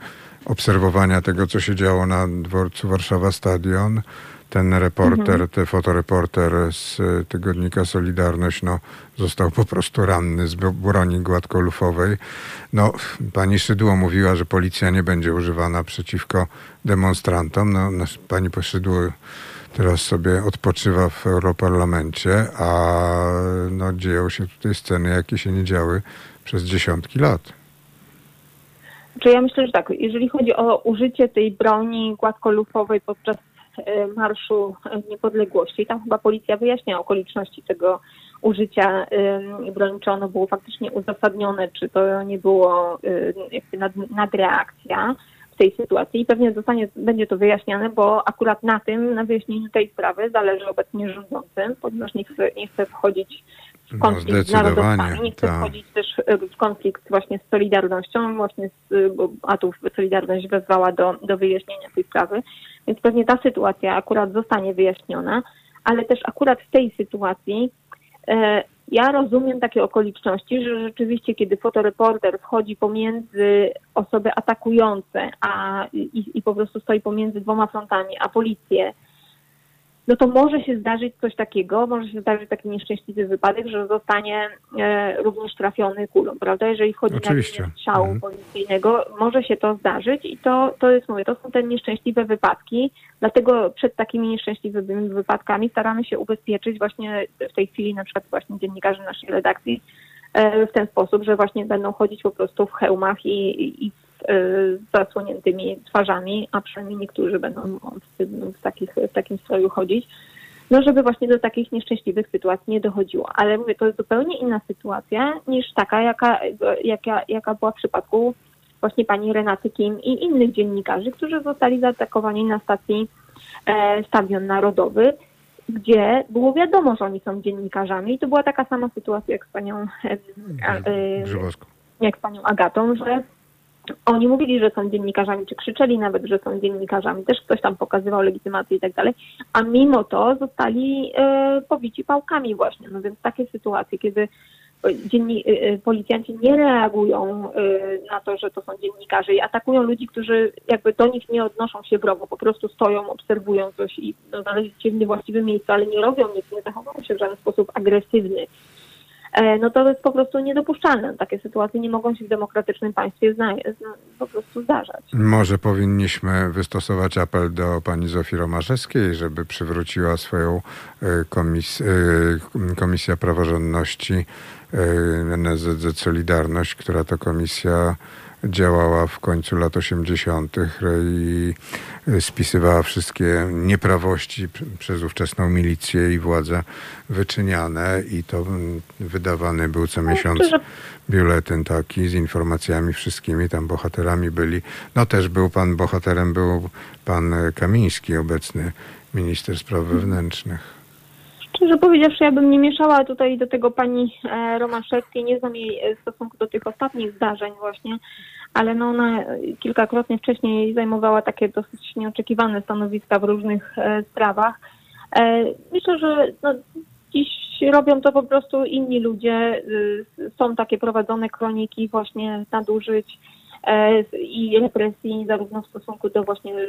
obserwowania tego, co się działo na dworcu Warszawa Stadion ten reporter, mhm. ten fotoreporter z tygodnika Solidarność, no, został po prostu ranny z broni gładkolufowej. No, pani Szydło mówiła, że policja nie będzie używana przeciwko demonstrantom. No, pani Szydło teraz sobie odpoczywa w Europarlamencie, a no, dzieją się tutaj sceny, jakie się nie działy przez dziesiątki lat. Czy ja myślę, że tak, jeżeli chodzi o użycie tej broni gładkolufowej podczas e, Marszu Niepodległości, tam chyba policja wyjaśnia okoliczności tego użycia broni, czy ono było faktycznie uzasadnione, czy to nie było jakby nad, nadreakcja w tej sytuacji. I pewnie zostanie, będzie to wyjaśniane, bo akurat na tym, na wyjaśnieniu tej sprawy zależy obecnie rządzącym, ponieważ nie nie chce wchodzić konflikt no, z narodowcami, nie chce tak. wchodzić też w konflikt właśnie z Solidarnością, właśnie z, bo, a tu Solidarność wezwała do, do wyjaśnienia tej sprawy, więc pewnie ta sytuacja akurat zostanie wyjaśniona, ale też akurat w tej sytuacji e, ja rozumiem takie okoliczności, że rzeczywiście, kiedy fotoreporter wchodzi pomiędzy osoby atakujące a, i, i po prostu stoi pomiędzy dwoma frontami, a policję no to może się zdarzyć coś takiego, może się zdarzyć taki nieszczęśliwy wypadek, że zostanie e, również trafiony kulą, prawda? Jeżeli wchodzi Oczywiście. na strzału mhm. policyjnego, może się to zdarzyć i to, to jest, mówię, to są te nieszczęśliwe wypadki, dlatego przed takimi nieszczęśliwymi wypadkami staramy się ubezpieczyć właśnie w tej chwili na przykład właśnie dziennikarzy naszej redakcji e, w ten sposób, że właśnie będą chodzić po prostu w hełmach i, i zasłoniętymi twarzami, a przynajmniej niektórzy będą w, w, takich, w takim stroju chodzić, no żeby właśnie do takich nieszczęśliwych sytuacji nie dochodziło. Ale mówię, to jest zupełnie inna sytuacja niż taka, jaka, jaka, jaka była w przypadku właśnie pani Renaty Kim i innych dziennikarzy, którzy zostali zaatakowani na stacji e, Stadion Narodowy, gdzie było wiadomo, że oni są dziennikarzami. I to była taka sama sytuacja jak z panią, e, e, jak z panią Agatą, że oni mówili, że są dziennikarzami, czy krzyczeli nawet, że są dziennikarzami, też ktoś tam pokazywał legitymację i tak dalej, a mimo to zostali e, pobici pałkami właśnie. No więc takie sytuacje, kiedy dzienni, e, e, policjanci nie reagują e, na to, że to są dziennikarze i atakują ludzi, którzy jakby do nich nie odnoszą się wrogo, po prostu stoją, obserwują coś i no, znaleźli się w niewłaściwym miejscu, ale nie robią nic, nie zachowują się w żaden sposób agresywny. E, no to jest po prostu niedopuszczalne. Takie sytuacje nie mogą się w demokratycznym państwie zna- po prostu zdarzać. Może powinniśmy wystosować apel do pani Zofii Romaszewskiej, żeby przywróciła swoją e, komis- e, Komisję Praworządności NZZ Solidarność, która to komisja działała w końcu lat 80. i spisywała wszystkie nieprawości przez ówczesną milicję i władze wyczyniane i to wydawany był co no, miesiąc biuletyn taki z informacjami wszystkimi, tam bohaterami byli. No też był pan bohaterem, był pan Kamiński, obecny minister spraw wewnętrznych. Szczerze powiedziawszy, ja bym nie mieszała tutaj do tego pani e, Romaszewskiej, nie znam jej e, w stosunku do tych ostatnich zdarzeń właśnie, ale no ona kilkakrotnie wcześniej zajmowała takie dosyć nieoczekiwane stanowiska w różnych e, sprawach. Myślę, że no, dziś robią to po prostu inni ludzie. Są takie prowadzone kroniki właśnie nadużyć E, i represji zarówno w stosunku do właśnie e,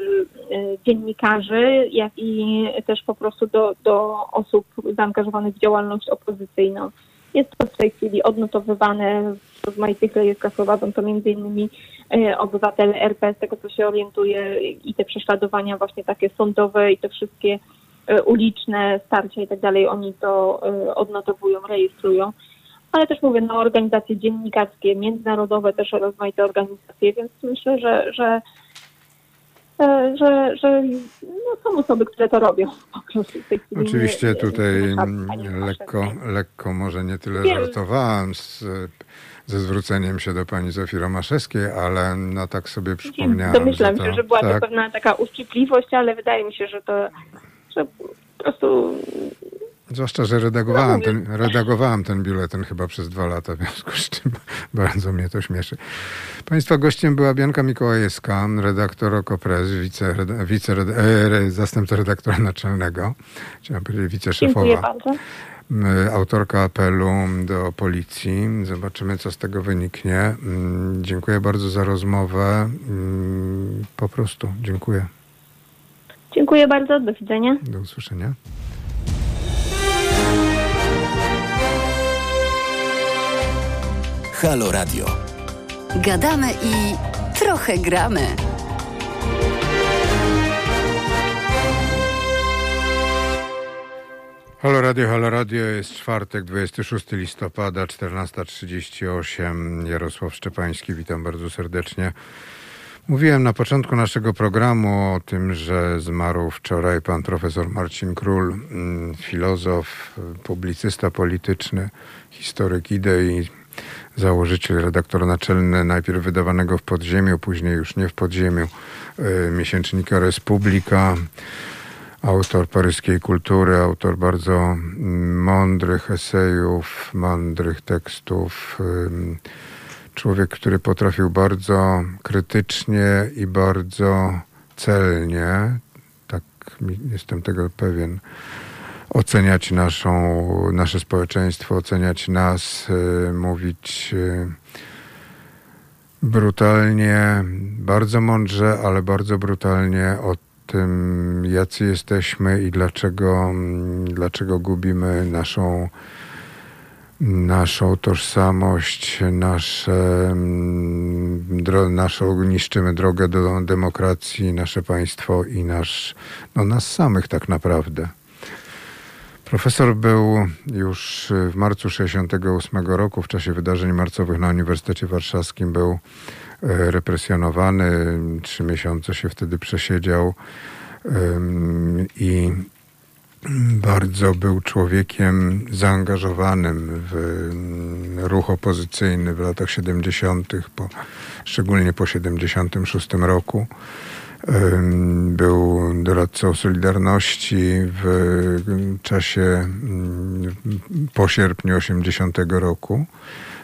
dziennikarzy, jak i też po prostu do, do osób zaangażowanych w działalność opozycyjną. Jest to w tej chwili odnotowywane w rozmaitych rejestrach, prowadzą to między innymi e, obywatele RP, z tego co się orientuje i te prześladowania właśnie takie sądowe i te wszystkie uliczne starcia i tak dalej, oni to odnotowują, rejestrują ale też mówię, no organizacje dziennikarskie, międzynarodowe, też rozmaite organizacje, więc myślę, że, że e, że, że no, są osoby, które to robią [laughs] po prostu w tej chwili. Oczywiście nie, tutaj nie lekko, lekko może nie tyle nie. żartowałem z, ze zwróceniem się do pani Zofii Romaszewskiej, ale no tak sobie przypomniałem. Domyślam że się, że była tak. to pewna taka uszczypliwość, ale wydaje mi się, że to że po prostu Zwłaszcza, że redagowałem, ten, redagowałem ten biuletyn chyba przez dwa lata, w związku z czym [laughs] bardzo mnie to śmieszy. Państwa gościem była Bianka Mikołajewska, redaktor Okopres, wice, wice, e, zastępca redaktora naczelnego, chciałem powiedzieć wiceszefowa. Dziękuję bardzo. Autorka apelu do policji. Zobaczymy, co z tego wyniknie. Mm, dziękuję bardzo za rozmowę. Mm, po prostu dziękuję. Dziękuję bardzo. Do widzenia. Do usłyszenia. Halo Radio. Gadamy i trochę gramy. Halo Radio, Halo Radio, jest czwartek, 26 listopada, 14.38. Jarosław Szczepański, witam bardzo serdecznie. Mówiłem na początku naszego programu o tym, że zmarł wczoraj pan profesor Marcin Król, mm, filozof, publicysta polityczny, historyk idei, założyciel, redaktor naczelny najpierw wydawanego w podziemiu, później już nie w podziemiu, y, miesięcznika Republika autor paryskiej kultury, autor bardzo mądrych esejów, mądrych tekstów. Człowiek, który potrafił bardzo krytycznie i bardzo celnie, tak jestem tego pewien, oceniać naszą, nasze społeczeństwo, oceniać nas, y, mówić y, brutalnie, bardzo mądrze, ale bardzo brutalnie o tym, jacy jesteśmy i dlaczego, dlaczego gubimy naszą, naszą tożsamość, nasze, dro, naszą, niszczymy drogę do demokracji, nasze państwo i nasz, no nas samych tak naprawdę. Profesor był już w marcu 68 roku, w czasie wydarzeń marcowych na Uniwersytecie Warszawskim był E, represjonowany. Trzy miesiące się wtedy przesiedział i bardzo był człowiekiem zaangażowanym w ruch opozycyjny w latach 70., po, szczególnie po 76 roku. Był doradcą Solidarności w czasie po sierpniu 80 roku.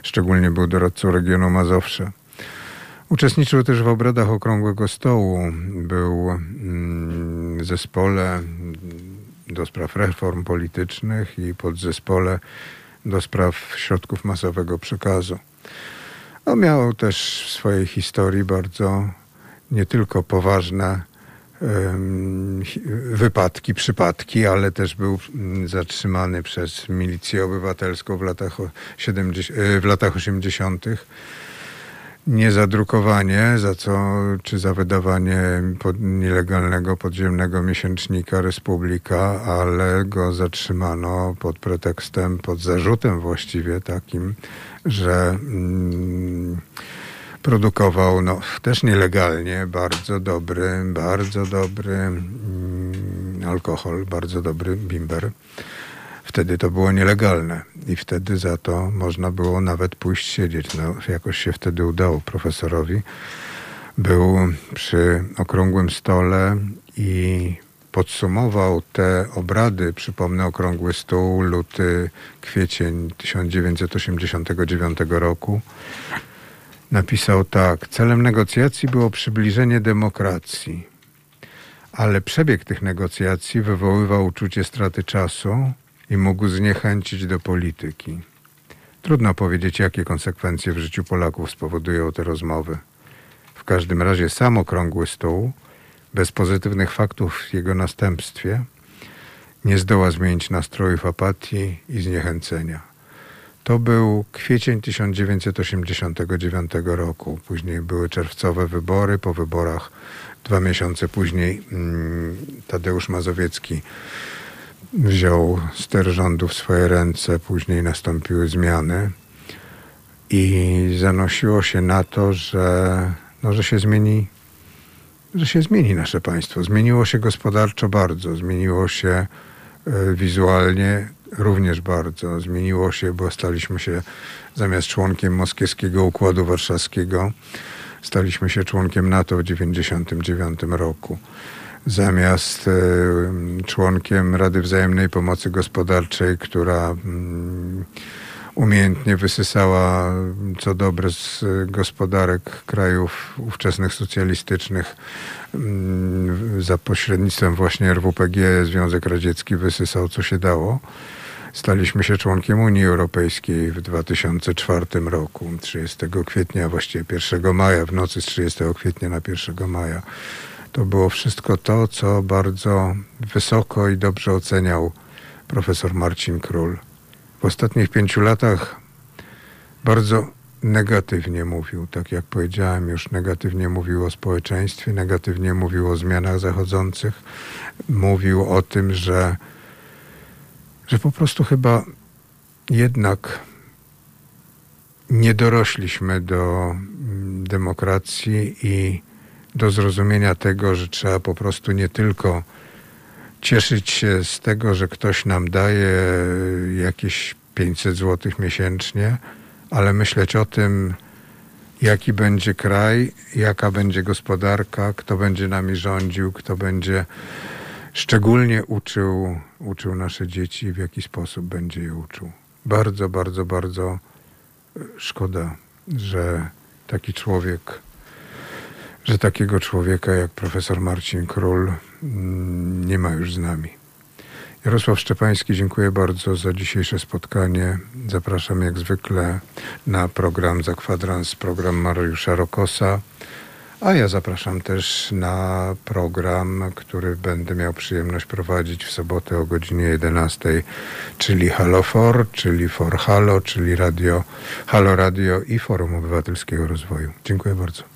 Szczególnie był doradcą regionu Mazowsza. Uczestniczył też w obradach Okrągłego Stołu. Był w zespole do spraw reform politycznych i podzespole do spraw środków masowego przekazu. No, miał też w swojej historii bardzo nie tylko poważne wypadki, przypadki, ale też był mm, zatrzymany przez milicję obywatelską w latach, 70, e, w latach 80 nie zadrukowanie, za co, czy za wydawanie pod, nielegalnego podziemnego miesięcznika Republika, ale go zatrzymano pod pretekstem, pod zarzutem właściwie takim, że mm, produkował no, też nielegalnie bardzo dobry, bardzo dobry mm, alkohol, bardzo dobry bimber. Wtedy to było nielegalne i wtedy za to można było nawet pójść siedzieć. No, jakoś się wtedy udało profesorowi. Był przy okrągłym stole i podsumował te obrady, przypomnę okrągły stół, luty, kwiecień 1989 roku. Napisał tak: Celem negocjacji było przybliżenie demokracji, ale przebieg tych negocjacji wywoływał uczucie straty czasu i mógł zniechęcić do polityki. Trudno powiedzieć, jakie konsekwencje w życiu Polaków spowodują te rozmowy. W każdym razie sam okrągły stół, bez pozytywnych faktów w jego następstwie, nie zdoła zmienić nastrojów apatii i zniechęcenia. To był kwiecień 1989 roku. Później były czerwcowe wybory. Po wyborach dwa miesiące później mm, Tadeusz Mazowiecki wziął ster rządu w swoje ręce, później nastąpiły zmiany i zanosiło się na to, że, no, że się zmieni że się zmieni nasze państwo. Zmieniło się gospodarczo bardzo, zmieniło się wizualnie również bardzo. Zmieniło się, bo staliśmy się zamiast członkiem moskiewskiego Układu Warszawskiego, staliśmy się członkiem NATO w 1999 roku zamiast e, członkiem Rady Wzajemnej Pomocy Gospodarczej, która mm, umiejętnie wysysała co dobre z gospodarek krajów ówczesnych socjalistycznych mm, za pośrednictwem właśnie RWPG Związek Radziecki wysysał co się dało. Staliśmy się członkiem Unii Europejskiej w 2004 roku, 30 kwietnia, właściwie 1 maja, w nocy z 30 kwietnia na 1 maja to było wszystko to, co bardzo wysoko i dobrze oceniał profesor Marcin Król. W ostatnich pięciu latach bardzo negatywnie mówił, tak jak powiedziałem, już negatywnie mówił o społeczeństwie, negatywnie mówił o zmianach zachodzących, mówił o tym, że że po prostu chyba jednak nie dorośliśmy do mm, demokracji i do zrozumienia tego, że trzeba po prostu nie tylko cieszyć się z tego, że ktoś nam daje jakieś 500 zł miesięcznie, ale myśleć o tym, jaki będzie kraj, jaka będzie gospodarka, kto będzie nami rządził, kto będzie szczególnie uczył, uczył nasze dzieci, w jaki sposób będzie je uczył. Bardzo, bardzo, bardzo szkoda, że taki człowiek, że takiego człowieka jak profesor Marcin Król nie ma już z nami. Jarosław Szczepański, dziękuję bardzo za dzisiejsze spotkanie. Zapraszam jak zwykle na program Za Kwadrans, program Mariusza Rokosa. A ja zapraszam też na program, który będę miał przyjemność prowadzić w sobotę o godzinie 11, czyli Halo For, czyli For Halo, czyli radio, Halo Radio i Forum Obywatelskiego Rozwoju. Dziękuję bardzo.